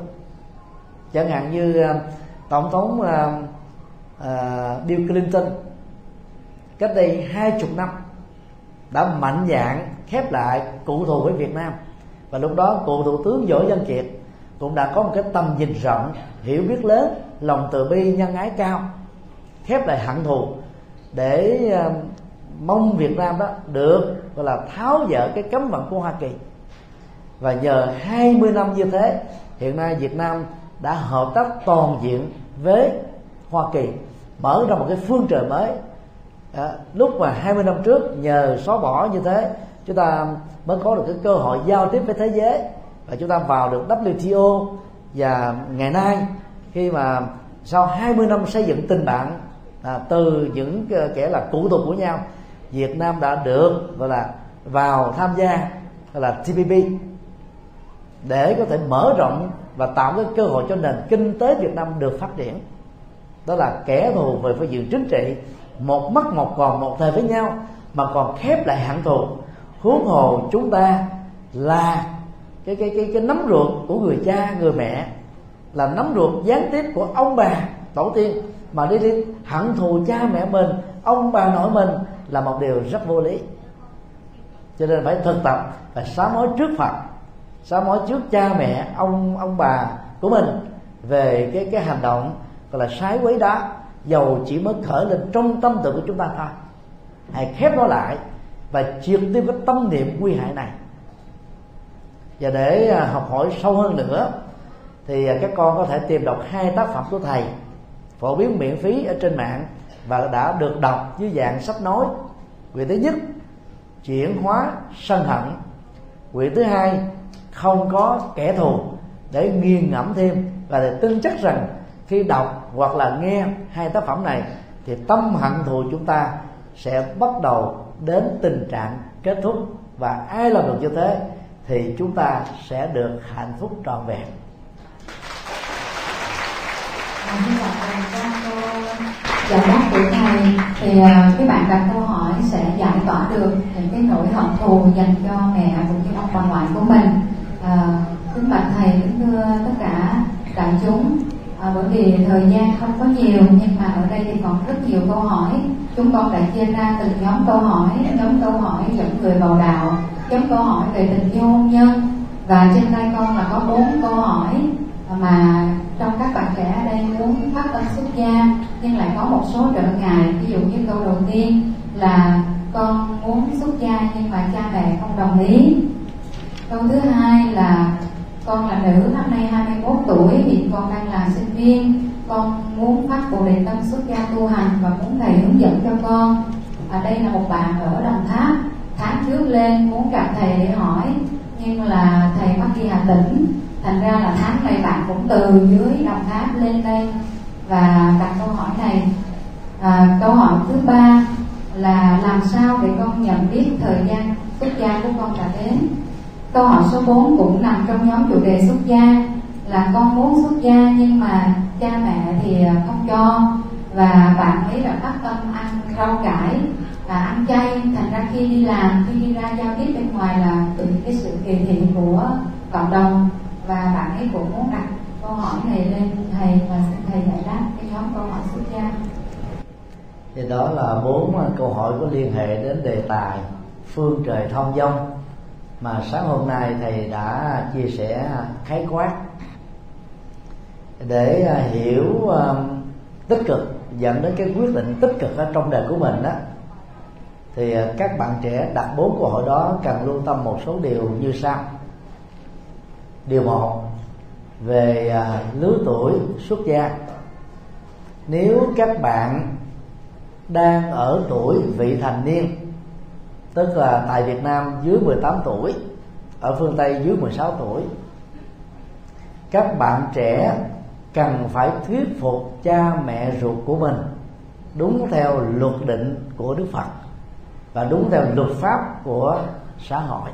Chẳng hạn như à, tổng thống uh, uh, Bill Clinton cách đây hai chục năm đã mạnh dạn khép lại cụ thù với Việt Nam. Và lúc đó cụ thủ tướng Võ Văn Kiệt cũng đã có một cái tầm nhìn rộng, hiểu biết lớn, lòng từ bi, nhân ái cao, khép lại hận thù để ờ, mong Việt Nam đó được, gọi là, tháo dỡ cái cấm vận của Hoa Kỳ. Và nhờ 20 năm như thế, hiện nay Việt Nam đã hợp tác toàn diện với Hoa Kỳ, mở ra một cái phương trời mới à, lúc mà 20 năm trước nhờ xóa bỏ như thế chúng ta mới có được cái cơ hội giao tiếp với thế giới. Và chúng ta vào được WTO và ngày nay khi mà sau 20 năm xây dựng tình bạn à, từ những kẻ là cụ tục của nhau Việt Nam đã được gọi là vào tham gia gọi là TPP để có thể mở rộng và tạo cái cơ hội cho nền kinh tế Việt Nam được phát triển. Đó là kẻ thù về phương diện chính trị một mắt một còn một thời với nhau, mà còn khép lại hận thù. Huống hồ chúng ta là cái cái cái cái nắm ruột của người cha, người mẹ, là nắm ruột gián tiếp của ông bà, tổ tiên. Mà đi đi hận thù cha mẹ mình, ông bà nội mình là một điều rất vô lý. Cho nên phải thực tập và sám hối trước phật, sám hối trước cha mẹ, ông ông bà của mình về cái cái hành động gọi là sái quấy đó dầu chỉ mới khởi lên trong tâm tưởng của chúng ta thôi. Hãy khép nó lại và triệt tiêu cái tâm niệm nguy hại này. Và để à, học hỏi sâu hơn nữa, thì à, các con có thể tìm đọc hai tác phẩm của thầy, phổ biến miễn phí ở trên mạng và đã được đọc dưới dạng sách nói. Quyển thứ nhất, chuyển hóa sân hận. Quyển thứ hai, không có kẻ thù, để nghiền ngẫm thêm và để tin chắc rằng khi đọc hoặc là nghe hai tác phẩm này thì tâm hận thù chúng ta sẽ bắt đầu đến tình trạng kết thúc. Và ai làm được như thế thì chúng ta sẽ được hạnh phúc trọn vẹn. Giải đáp của thầy thì à, các bạn đặt câu hỏi sẽ giải tỏa được những cái nỗi hận thù dành cho mẹ cũng như ông bà ngoại của mình. À, kính bạch thầy kính thưa tất cả đại chúng à, bởi vì thời gian không có nhiều nhưng mà ở đây thì còn rất nhiều câu hỏi. Chúng con đã chia ra từng nhóm câu hỏi nhóm câu hỏi dẫn người vào đạo nhóm câu hỏi về tình yêu hôn nhân. Và trên tay con là có bốn câu hỏi mà trong các bạn trẻ ở đây muốn phát tâm xuất gia nhưng lại có một số trở ngại. Ví dụ như câu đầu tiên là con muốn xuất gia nhưng mà cha mẹ không đồng ý. Câu thứ hai là con là nữ năm nay 21 tuổi hiện con đang là sinh viên. Con muốn phát bồ đề tâm xuất gia tu hành và muốn thầy hướng dẫn cho con. Ở đây là một bạn ở đồng tháp. Tháng trước lên muốn gặp thầy để hỏi nhưng là thầy bắt đi hà tĩnh. Thành ra là tháng này bạn cũng từ dưới đồng tháp lên đây và đặt câu hỏi này. À, câu hỏi thứ ba là làm sao để con nhận biết thời gian xuất gia của con đã đến? Câu hỏi số 4 cũng nằm trong nhóm chủ đề xuất gia, là con muốn xuất gia nhưng mà cha mẹ thì à, không cho và bạn ấy đã phát tâm ăn rau cải và ăn chay. Thành ra khi đi làm, khi đi ra giao tiếp bên ngoài là từ cái sự kỳ thị của cộng đồng và bạn ấy cũng muốn đặt câu hỏi này lên thầy và xin thầy giải đáp cái nhóm câu hỏi xuất gia. Thì đó là bốn à, câu hỏi có liên hệ đến đề tài phương trời thông dông mà sáng hôm nay thầy đã chia sẻ khái quát để à, hiểu à, tích cực, dẫn đến cái quyết định tích cực ở trong đời của mình đó thì à, các bạn trẻ đặt bốn câu hỏi đó cần lưu tâm một số điều như sau. Điều một, về lứa tuổi, xuất gia. Nếu các bạn đang ở tuổi vị thành niên tức là tại Việt Nam dưới 18 tuổi, ở phương Tây dưới 16 tuổi. Các bạn trẻ cần phải thuyết phục cha mẹ ruột của mình đúng theo luật định của Đức Phật và đúng theo luật pháp của xã hội.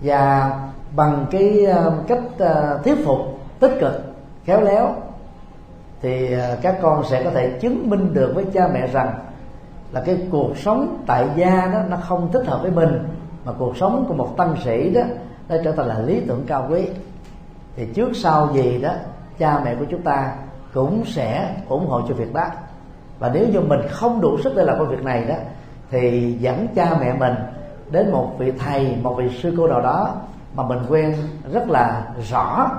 Và bằng cái ờ, cách ờ, thuyết phục tích cực, khéo léo, thì ờ, các con sẽ có thể chứng minh được với cha mẹ rằng là cái cuộc sống tại gia đó nó không thích hợp với mình, mà cuộc sống của một tăng sĩ đó, nó trở thành là lý tưởng cao quý. Thì trước sau gì đó, cha mẹ của chúng ta cũng sẽ ủng hộ cho việc đó. Và nếu như mình không đủ sức để làm công việc này đó, thì dẫn cha mẹ mình đến một vị thầy, một vị sư cô nào đó mà mình quen rất là rõ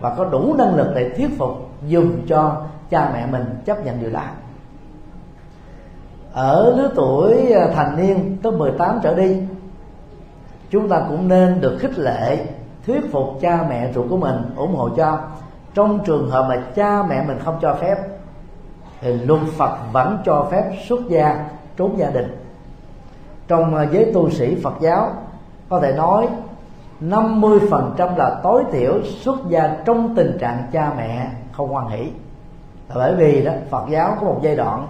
và có đủ năng lực để thuyết phục, dùng cho cha mẹ mình chấp nhận điều đó ở lứa tuổi à, thành niên, tới 18 trở đi, chúng ta cũng nên được khích lệ, thuyết phục cha mẹ ruột của mình ủng hộ cho. Trong trường hợp mà cha mẹ mình không cho phép, thì luật Phật vẫn cho phép xuất gia, trốn gia đình. Trong à, giới tu sĩ Phật giáo, có thể nói 50% là tối thiểu xuất gia trong tình trạng cha mẹ không hoan hỷ. Bởi vì đó, Phật giáo có một giai đoạn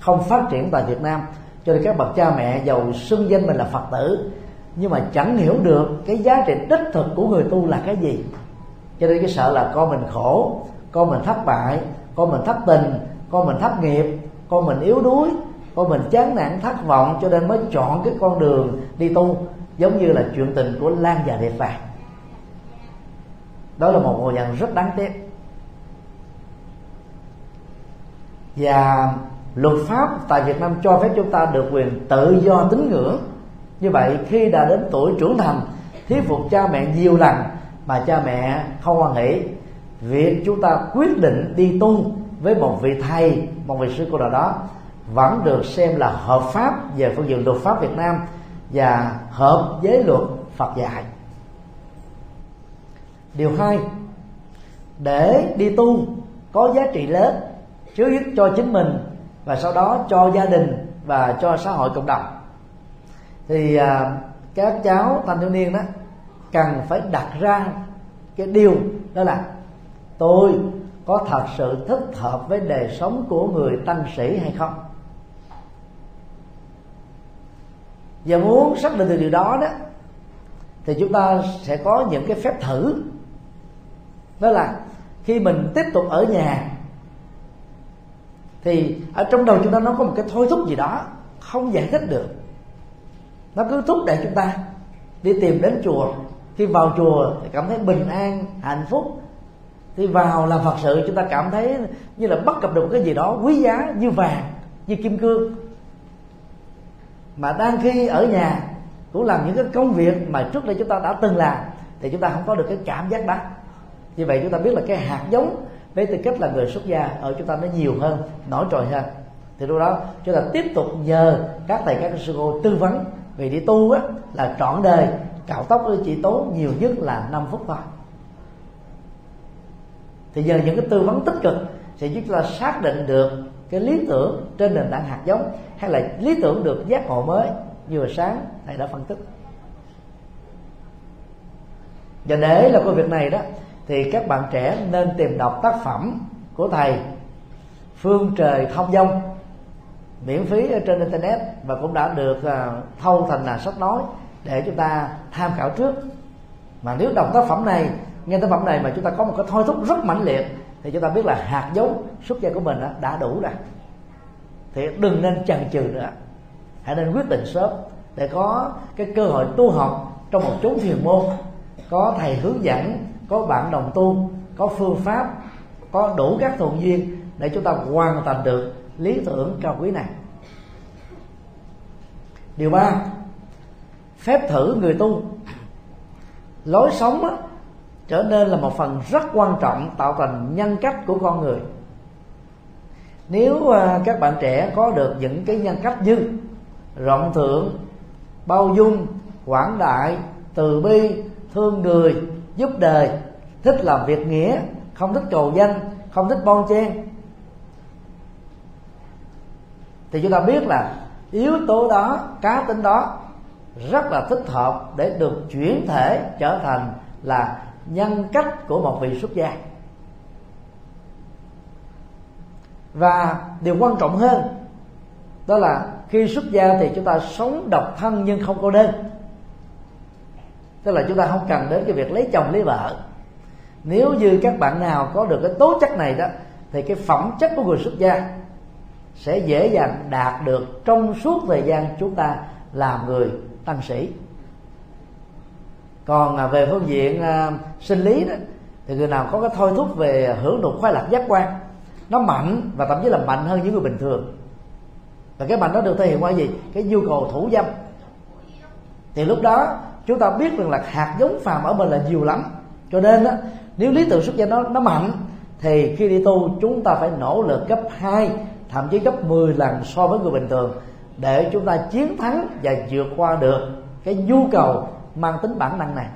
không phát triển tại Việt Nam. Cho nên các bậc cha mẹ giàu xưng danh mình là Phật tử, nhưng mà chẳng hiểu được cái giá trị đích thực của người tu là cái gì. Cho nên cái sợ là con mình khổ, con mình thất bại, con mình thất tình, con mình thất nghiệp, con mình yếu đuối, con mình chán nản, thất vọng, cho nên mới chọn cái con đường đi tu. Giống như là chuyện tình của Lan và Đẹp Vàng đó là một ngôi nhận rất đáng tiếc. Và luật pháp tại Việt Nam cho phép chúng ta được quyền tự do tín ngưỡng. Như vậy, khi đã đến tuổi trưởng thành, thuyết phục cha mẹ nhiều lần mà cha mẹ không hoan hỷ, việc chúng ta quyết định đi tu với một vị thầy, một vị sư cô nào đó vẫn được xem là hợp pháp về phương diện luật pháp Việt Nam và hợp với luật Phật dạy. Điều hai, để đi tu có giá trị lớn trước giúp cho chính mình và sau đó cho gia đình và cho xã hội cộng đồng. Thì à, các cháu thanh thiếu niên đó cần phải đặt ra cái điều đó là tôi có thật sự thích hợp với đời sống của người tăng sĩ hay không? Và muốn xác định được điều đó đó thì chúng ta sẽ có những cái phép thử. Đó là khi mình tiếp tục ở nhà thì ở trong đầu chúng ta nó có một cái thôi thúc gì đó không giải thích được. Nó cứ thúc đẩy chúng ta đi tìm đến chùa. Khi vào chùa thì cảm thấy bình an, hạnh phúc. Khi vào làm phật sự chúng ta cảm thấy như là bắt gặp được một cái gì đó quý giá như vàng, như kim cương. Mà đang khi ở nhà cũng làm những cái công việc mà trước đây chúng ta đã từng làm thì chúng ta không có được cái cảm giác đó. Như vậy chúng ta biết là cái hạt giống với tư cách là người xuất gia, ở chúng ta nó nhiều hơn, nổi trội hơn. Thì lúc đó, chúng ta tiếp tục nhờ các thầy, các sư cô tư vấn vì đi tu á, là trọn đời, cạo tóc chỉ tốn nhiều nhất là 5 phút thôi. Thì nhờ những cái tư vấn tích cực sẽ giúp chúng ta xác định được cái lý tưởng trên nền tảng hạt giống, hay là lý tưởng được giác ngộ mới như hồi sáng, thầy đã phân tích. Và để là công việc này đó thì các bạn trẻ nên tìm đọc tác phẩm của thầy phương trời thông dông, miễn phí ở trên internet và cũng đã được à, thâu thành là sách nói để chúng ta tham khảo trước. Mà nếu đọc tác phẩm này, nghe tác phẩm này mà chúng ta có một cái thôi thúc rất mãnh liệt thì chúng ta biết là hạt giống xuất gia của mình à, đã đủ rồi. Thì đừng nên chần chừ nữa. Hãy nên quyết định sớm để có cái cơ hội tu học trong một chốn thiền môn, có thầy hướng dẫn có bạn đồng tu có phương pháp có đủ các thuận duyên để chúng ta hoàn thành được lý tưởng cao quý này. Điều ba phép thử người tu. Lối sống á, trở nên là một phần rất quan trọng tạo thành nhân cách của con người. Nếu à, các bạn trẻ có được những cái nhân cách như rộng thượng bao dung quảng đại từ bi thương người giúp đời. Thích làm việc nghĩa, không thích cầu danh, không thích bon chen. Thì chúng ta biết là yếu tố đó, cá tính đó rất là thích hợp để được chuyển thể trở thành là nhân cách của một vị xuất gia. Và điều quan trọng hơn, đó là khi xuất gia thì chúng ta sống độc thân nhưng không cô đơn tức là chúng ta không cần đến cái việc lấy chồng, lấy vợ. Nếu như các bạn nào có được cái tố chất này đó, thì cái phẩm chất của người xuất gia sẽ dễ dàng đạt được trong suốt thời gian chúng ta làm người tăng sĩ. Còn à, về phương diện à, sinh lý đó, thì người nào có cái thôi thúc về hưởng thụ khoái lạc giác quan, nó mạnh và thậm chí là mạnh hơn những người bình thường. Và cái mạnh đó được thể hiện qua gì? Cái nhu cầu thủ dâm. Thì lúc đó chúng ta biết rằng là hạt giống phàm ở mình là nhiều lắm. Cho nên đó, nếu lý tưởng xuất gia nó nó mạnh thì khi đi tu chúng ta phải nỗ lực gấp 2 thậm chí gấp 10 lần so với người bình thường để chúng ta chiến thắng và vượt qua được cái nhu cầu mang tính bản năng này.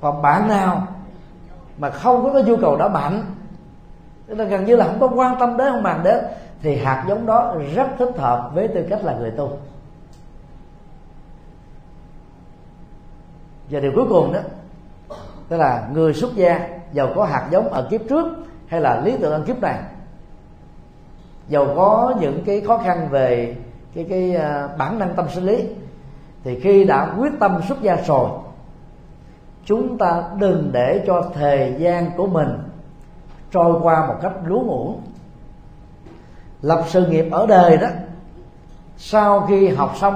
Còn bạn nào mà không có cái nhu cầu đó mạnh tức là gần như là không có quan tâm đến không bạn đến thì hạt giống đó rất thích hợp với tư cách là người tu. Và điều cuối cùng đó tức là người xuất gia giàu có hạt giống ở kiếp trước hay là lý tưởng ở kiếp này. Giàu có những cái khó khăn về cái cái à, bản năng tâm sinh lý. Thì khi đã quyết tâm xuất gia rồi, chúng ta đừng để cho thời gian của mình trôi qua một cách lú ngủ lập sự nghiệp ở đời đó, sau khi học xong,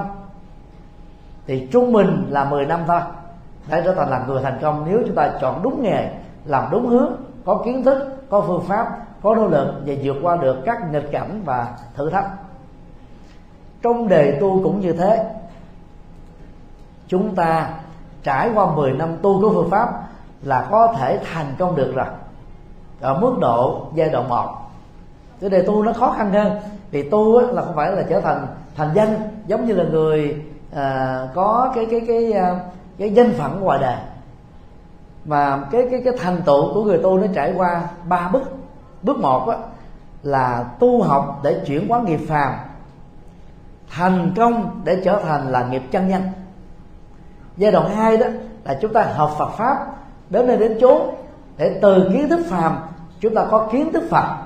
thì trung bình là 10 năm thôi để trở thành là người thành công. Nếu chúng ta chọn đúng nghề làm đúng hướng có kiến thức có phương pháp có nỗ lực và vượt qua được các nghịch cảnh và thử thách. Trong đề tu cũng như thế. Chúng ta trải qua 10 năm tu của phương pháp là có thể thành công được rồi. Ở mức độ giai đoạn 1 cái đề tu nó khó khăn hơn. Vì tu là không phải là trở thành thành danh giống như là người à, có cái cái cái cái, cái danh phận ngoài đời mà cái cái cái thành tựu của người tu nó trải qua ba bước. Bước một á, là tu học để chuyển hóa nghiệp phàm thành công để trở thành là nghiệp chân nhân. Giai đoạn hai đó là chúng ta học Phật pháp đến nơi đến chốn để từ kiến thức phàm chúng ta có kiến thức Phật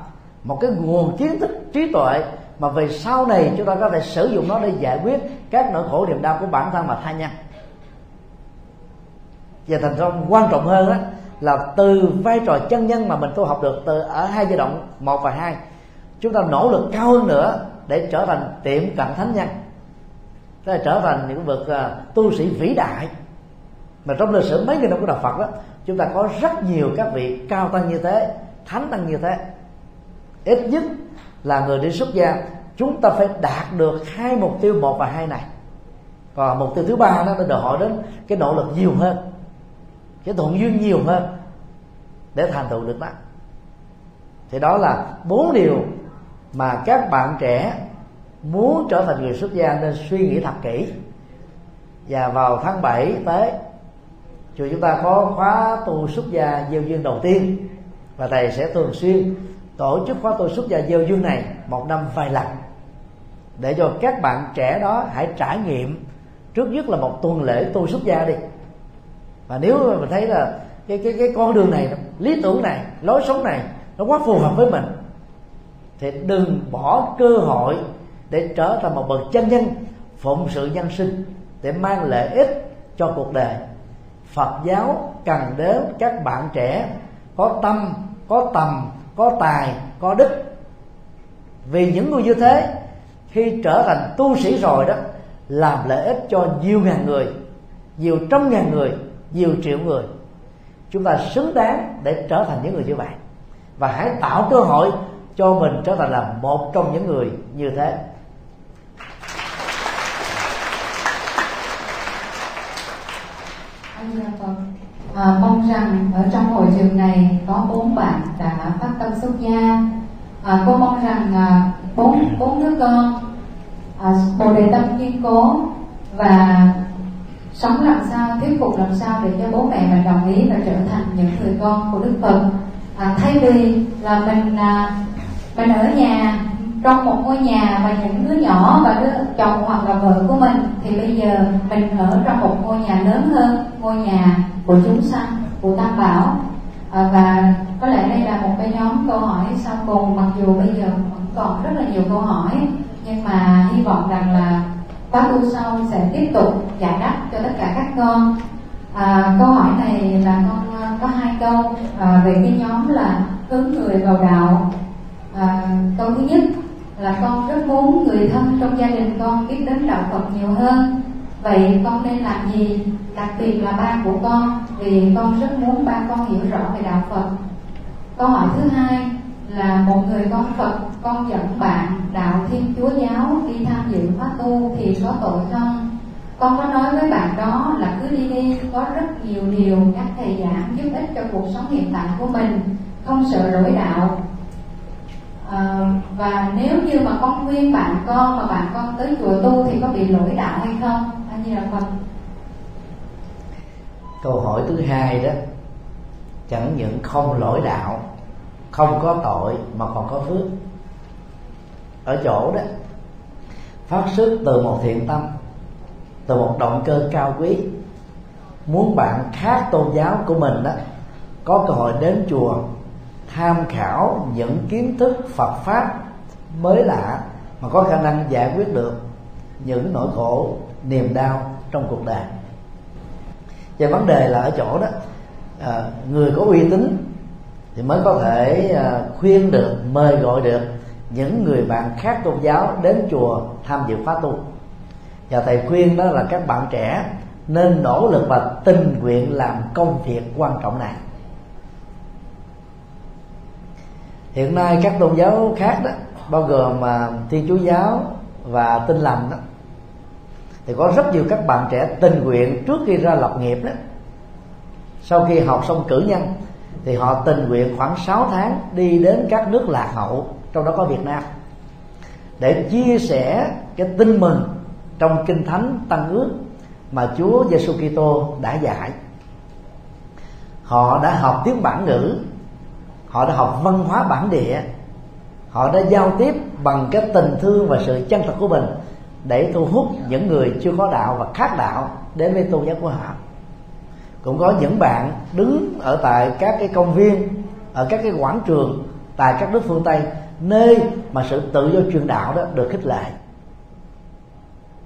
một cái nguồn kiến thức trí tuệ mà về sau này chúng ta có thể sử dụng nó để giải quyết các nỗi khổ niềm đau của bản thân và tha nhân và thành công quan trọng hơn đó là từ vai trò chân nhân mà mình tu học được từ ở hai giai đoạn một và hai chúng ta nỗ lực cao hơn nữa để trở thành tiệm cận thánh nhân. Tức là trở thành những bậc uh, tu sĩ vĩ đại. Mà trong lịch sử mấy nghìn năm của đạo Phật đó chúng ta có rất nhiều các vị cao tăng như thế thánh tăng như thế. Ít nhất là người đi xuất gia chúng ta phải đạt được hai mục tiêu một và hai này. Và mục tiêu thứ ba đó nó đòi hỏi đến cái nỗ lực nhiều hơn cái thuận duyên nhiều hơn để thành tựu được đó thì đó là bốn điều mà các bạn trẻ muốn trở thành người xuất gia nên suy nghĩ thật kỹ. Và vào tháng 7 tới, chùa chúng ta có khóa tu xuất gia gieo duyên đầu tiên. Và thầy sẽ thường xuyên tổ chức khóa tu xuất gia gieo duyên này một năm vài lần. Để cho các bạn trẻ đó hãy trải nghiệm trước nhất là một tuần lễ tu xuất gia đi và nếu mà mình thấy là cái cái cái con đường này, lý tưởng này, lối sống này nó quá phù hợp với mình, thì đừng bỏ cơ hội để trở thành một bậc chân nhân, phụng sự nhân sinh để mang lợi ích cho cuộc đời. Phật giáo cần đến các bạn trẻ có tâm, có tầm, có tài, có đức. Vì những người như thế, khi trở thành tu sĩ rồi đó, làm lợi ích cho nhiều ngàn người, nhiều trăm ngàn người nhiều triệu người. Chúng ta xứng đáng để trở thành những người như vậy. Và hãy tạo cơ hội cho mình trở thành là một trong những người như thế. À, mong rằng ở trong hội trường này có bốn bạn đã phát tâm xuất gia. À, cô mong rằng à, bốn bốn đứa con à, bồ đề tâm kiên cố và sống làm sao thuyết phục làm sao để cho bố mẹ mình đồng ý và trở thành những người con của đức phật. À, thay vì là mình à, mình ở nhà trong một ngôi nhà và những đứa nhỏ và đứa chồng hoặc là vợ của mình thì bây giờ mình ở trong một ngôi nhà lớn hơn ngôi nhà của chúng sanh của tam bảo. À, và có lẽ đây là một cái nhóm câu hỏi sau cùng mặc dù bây giờ vẫn còn rất là nhiều câu hỏi nhưng mà hy vọng rằng là khóa tu sau sẽ tiếp tục giải đáp cho tất cả các con. À, câu hỏi này là con à, có hai câu. À, về cái nhóm là hướng người vào đạo. À, câu thứ nhất là con rất muốn người thân trong gia đình con biết đến đạo Phật nhiều hơn. Vậy con nên làm gì? Đặc biệt là ba của con vì con rất muốn ba con hiểu rõ về đạo Phật. Câu hỏi thứ hai là một người con Phật con dẫn bạn đạo Thiên Chúa giáo đi tham dự khóa tu thì có tội không? Con có nói với bạn đó là cứ đi đi có rất nhiều điều các thầy giảng giúp ích cho cuộc sống hiện tại của mình không sợ lỗi đạo. À, và nếu như mà con khuyên bạn con mà bạn con tới chùa tu thì có bị lỗi đạo hay không? Anh như là phật. Câu hỏi thứ hai đó chẳng những không lỗi đạo không có tội mà còn có phước. Ở chỗ đó phát xuất từ một thiện tâm từ một động cơ cao quý. Muốn bạn khác tôn giáo của mình đó có cơ hội đến chùa tham khảo những kiến thức Phật pháp mới lạ mà có khả năng giải quyết được những nỗi khổ niềm đau trong cuộc đời. Và vấn đề là ở chỗ đó à, người có uy tín thì mới có thể à, khuyên được, mời gọi được những người bạn khác tôn giáo đến chùa tham dự khóa tu. Và thầy khuyên đó là các bạn trẻ nên nỗ lực và tình nguyện làm công việc quan trọng này. Hiện nay các tôn giáo khác đó, bao gồm mà thiên chúa giáo và tinh lành đó, thì có rất nhiều các bạn trẻ tình nguyện trước khi ra lập nghiệp đó. Sau khi học xong cử nhân thì họ tình nguyện khoảng 6 tháng đi đến các nước lạc hậu trong đó có Việt Nam để chia sẻ cái tin mừng trong kinh thánh tăng ước mà Chúa Giêsu Kitô đã dạy. Họ đã học tiếng bản ngữ, họ đã học văn hóa bản địa, họ đã giao tiếp bằng cái tình thương và sự chân thật của mình để thu hút những người chưa có đạo và khác đạo đến với tôn giáo của họ cũng có những bạn đứng ở tại các cái công viên ở các cái quảng trường tại các nước phương tây nơi mà sự tự do truyền đạo đó được khích lệ.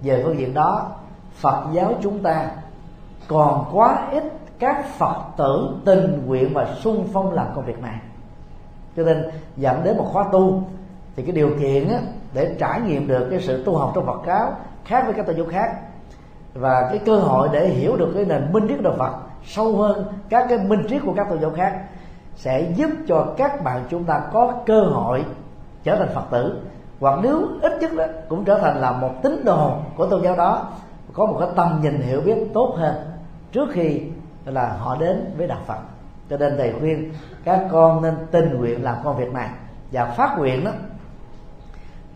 Về phương diện đó phật giáo chúng ta còn quá ít các phật tử tình nguyện và sung phong làm công việc này. Cho nên dẫn đến một khóa tu thì cái điều kiện á, để trải nghiệm được cái sự tu học trong Phật giáo khác với các tôn giáo khác và cái cơ hội để hiểu được cái nền minh triết đạo Phật sâu hơn các cái minh triết của các tôn giáo khác, sẽ giúp cho các bạn chúng ta có cơ hội trở thành Phật tử. Hoặc nếu ít nhất đó, cũng trở thành là một tín đồ của tôn giáo đó, có một cái tầm nhìn hiểu biết tốt hơn trước khi là họ đến với đạo Phật. Cho nên thầy khuyên các con nên tình nguyện làm công việc này và phát nguyện đó.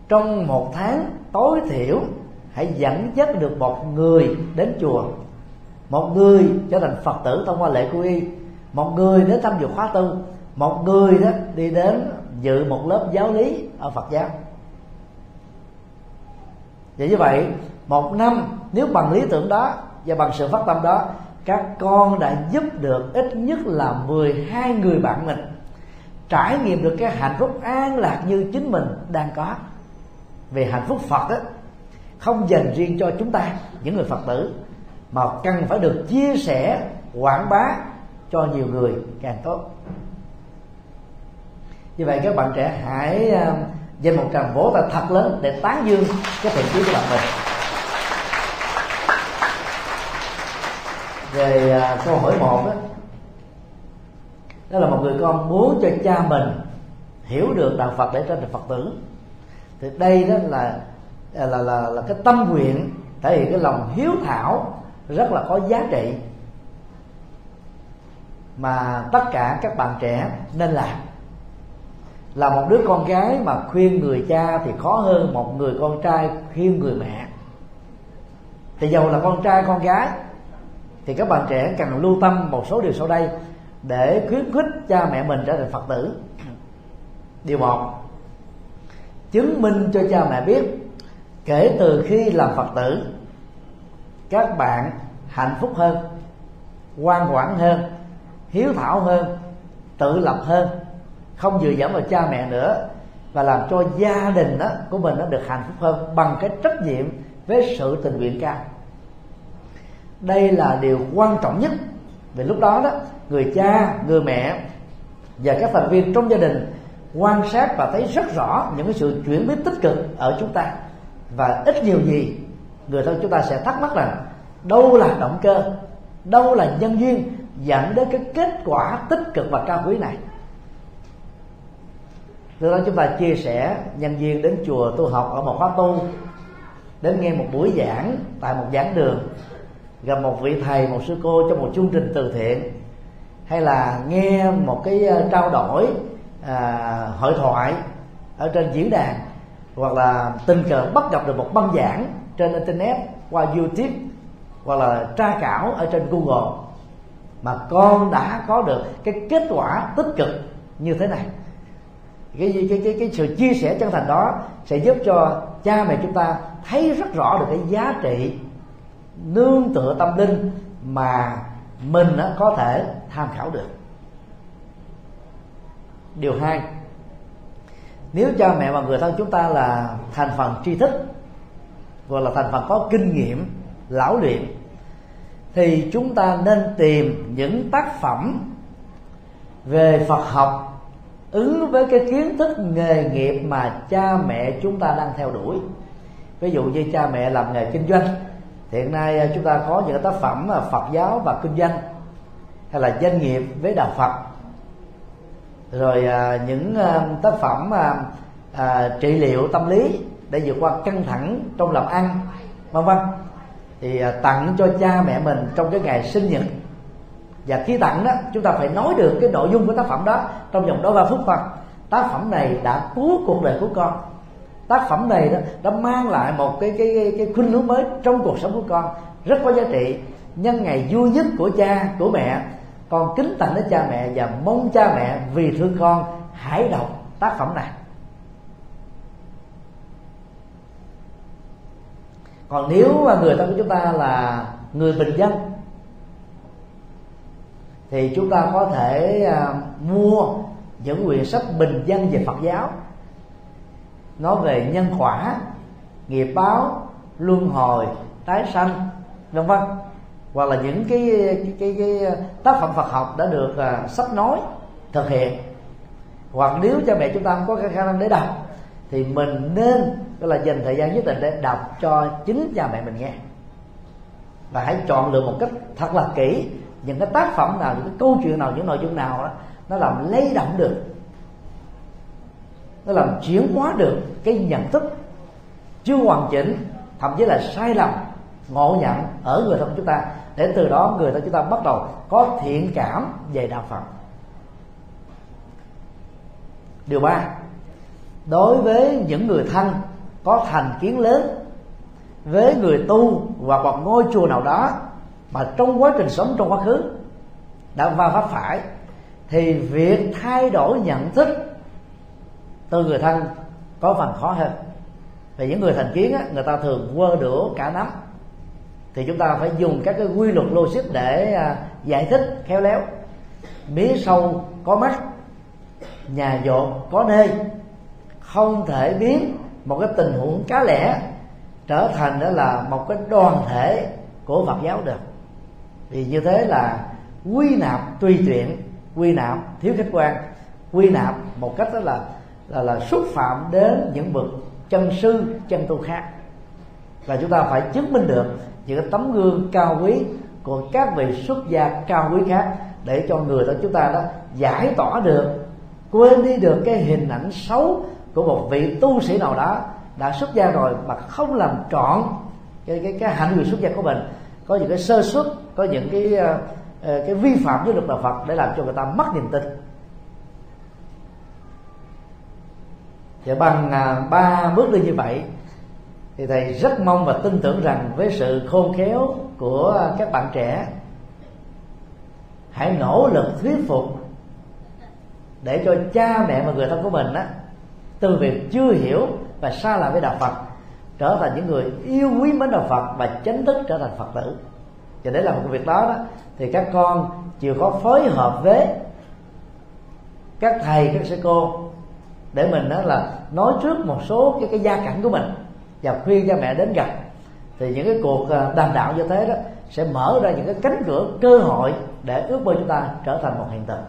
Trong một tháng tối thiểu, hãy dẫn dắt được một người đến chùa một người trở thành phật tử thông qua lễ quy y. Một người đến tham dự khóa tu. Một người đó đi đến dự một lớp giáo lý ở phật giáo. Vậy như vậy một năm nếu bằng lý tưởng đó và bằng sự phát tâm đó các con đã giúp được ít nhất là 12 người bạn mình. Trải nghiệm được cái hạnh phúc an lạc như chính mình đang có. Về hạnh phúc phật đó, không dành riêng cho chúng ta những người phật tử mà cần phải được chia sẻ quảng bá cho nhiều người càng tốt. Như vậy các bạn trẻ hãy à, dành một tràng vỗ tay thật lớn để tán dương cái thiện chí của bạn mình. Về à, câu hỏi một đó đó là một người con muốn cho cha mình hiểu được đạo Phật để trở thành Phật tử. Thì đây đó là à, là là, là cái tâm nguyện thể hiện cái lòng hiếu thảo rất là có giá trị mà tất cả các bạn trẻ nên làm. Là một đứa con gái mà khuyên người cha thì khó hơn một người con trai khuyên người mẹ. Thì dầu là con trai, con gái, thì các bạn trẻ cần lưu tâm một số điều sau đây để khuyến khích cha mẹ mình trở thành phật tử. Điều một, chứng minh cho cha mẹ biết kể từ khi làm phật tử các bạn hạnh phúc hơn, ngoan ngoãn hơn, hiếu thảo hơn, tự lập hơn, không dựa dẫm vào cha mẹ nữa, và làm cho gia đình đó, của mình nó được hạnh phúc hơn bằng cái trách nhiệm với sự tình nguyện cao. Đây là điều quan trọng nhất. Vì lúc đó đó, người cha, người mẹ và các thành viên trong gia đình quan sát và thấy rất rõ những cái sự chuyển biến tích cực ở chúng ta. Và ít nhiều gì, người thân chúng ta sẽ thắc mắc rằng đâu là động cơ đâu là nhân duyên dẫn đến cái kết quả tích cực và cao quý này. Từ đó chúng ta chia sẻ nhân viên đến chùa tu học ở một khóa tu đến nghe một buổi giảng tại một giảng đường gặp một vị thầy một sư cô trong một chương trình từ thiện hay là nghe một cái ờ, trao đổi à, hội thoại ở trên diễn đàn hoặc là tình cờ bắt gặp được một băng giảng trên internet qua youtube hoặc là tra khảo ở trên google mà con đã có được cái kết quả tích cực như thế này. Cái cái cái cái sự chia sẻ chân thành đó sẽ giúp cho cha mẹ chúng ta thấy rất rõ được cái giá trị nương tựa tâm linh mà mình có thể tham khảo được. Điều hai, nếu cha mẹ và người thân chúng ta là thành phần tri thức hoặc là thành phần có kinh nghiệm lão luyện, thì chúng ta nên tìm những tác phẩm về Phật học ứng với cái kiến thức nghề nghiệp mà cha mẹ chúng ta đang theo đuổi. Ví dụ như cha mẹ làm nghề kinh doanh hiện nay à, chúng ta có những tác phẩm à, Phật giáo và kinh doanh, hay là doanh nghiệp với đạo Phật. Rồi à, những tác phẩm trị liệu tâm lý để vượt qua căng thẳng trong làm ăn, vân vân thì à, tặng cho cha mẹ mình trong cái ngày sinh nhật. Và khi tặng đó chúng ta phải nói được cái nội dung của tác phẩm đó trong vòng đó ba phút thôi. Tác phẩm này đã cứu cuộc đời của con. Tác phẩm này đó đã mang lại một cái cái cái, cái khuynh hướng mới trong cuộc sống của con. Rất có giá trị. Nhân ngày vui nhất của cha của mẹ con kính tặng đến cha mẹ và mong cha mẹ vì thương con hãy đọc tác phẩm này. Còn nếu mà người thân của chúng ta là người bình dân thì chúng ta có thể à, mua những quyển sách bình dân về Phật giáo. Nói về nhân quả nghiệp báo luân hồi tái sanh vân vân. Hoặc là những cái cái, cái, cái tác phẩm Phật học đã được à, sách nói thực hiện. Hoặc nếu cha mẹ chúng ta không có khả năng để đọc thì mình nên gọi là dành thời gian nhất định để đọc cho chính cha mẹ mình nghe. Và hãy chọn lựa một cách thật là kỹ những cái tác phẩm nào, những cái câu chuyện nào, những nội dung nào đó, nó làm lay động được. Nó làm chuyển hóa được cái nhận thức chưa hoàn chỉnh, thậm chí là sai lầm, ngộ nhận ở người thân chúng ta. Để từ đó người thân chúng ta bắt đầu có thiện cảm về đạo phật. Điều ba đối với những người thân có thành kiến lớn với người tu hoặc một ngôi chùa nào đó mà trong quá trình sống trong quá khứ đã va pháp phải thì việc thay đổi nhận thức từ người thân có phần khó hơn. Vì những người thành kiến á, người ta thường quơ đũa cả nắm. Thì chúng ta phải dùng các cái quy luật logic để à, giải thích khéo léo. Mía sâu có mắt nhà dột có nơi không thể biến một cái tình huống cá lẻ trở thành đó là một cái đoàn thể của Phật giáo được. Vì như thế là quy nạp tùy tiện, quy nạp thiếu khách quan, quy nạp một cách đó là là là xúc phạm đến những bậc chân sư, chân tu khác. Và chúng ta phải chứng minh được những tấm gương cao quý của các vị xuất gia cao quý khác để cho người đó chúng ta đó giải tỏa được, quên đi được cái hình ảnh xấu của một vị tu sĩ nào đó đã xuất gia rồi mà không làm trọn cái cái cái hạnh nguyện xuất gia của mình. Có những cái sơ suất, có những cái ờ, ờ, cái vi phạm với luật đạo Phật để làm cho người ta mất niềm tin. Và bằng à, ba bước đi như vậy, thì thầy rất mong và tin tưởng rằng với sự khôn khéo của các bạn trẻ, hãy nỗ lực thuyết phục để cho cha mẹ và người thân của mình á từ việc chưa hiểu và xa lạ với đạo Phật trở thành những người yêu quý mến đạo Phật và chính thức trở thành Phật tử. Và để làm một việc đó, đó thì các con chịu có phối hợp với các thầy các sư cô để mình đó là nói trước một số cái cái gia cảnh của mình và khuyên cha mẹ đến gặp. Thì những cái cuộc à, đàm đạo như thế đó sẽ mở ra những cái cánh cửa cơ hội để ước mơ chúng ta trở thành một hiện tượng.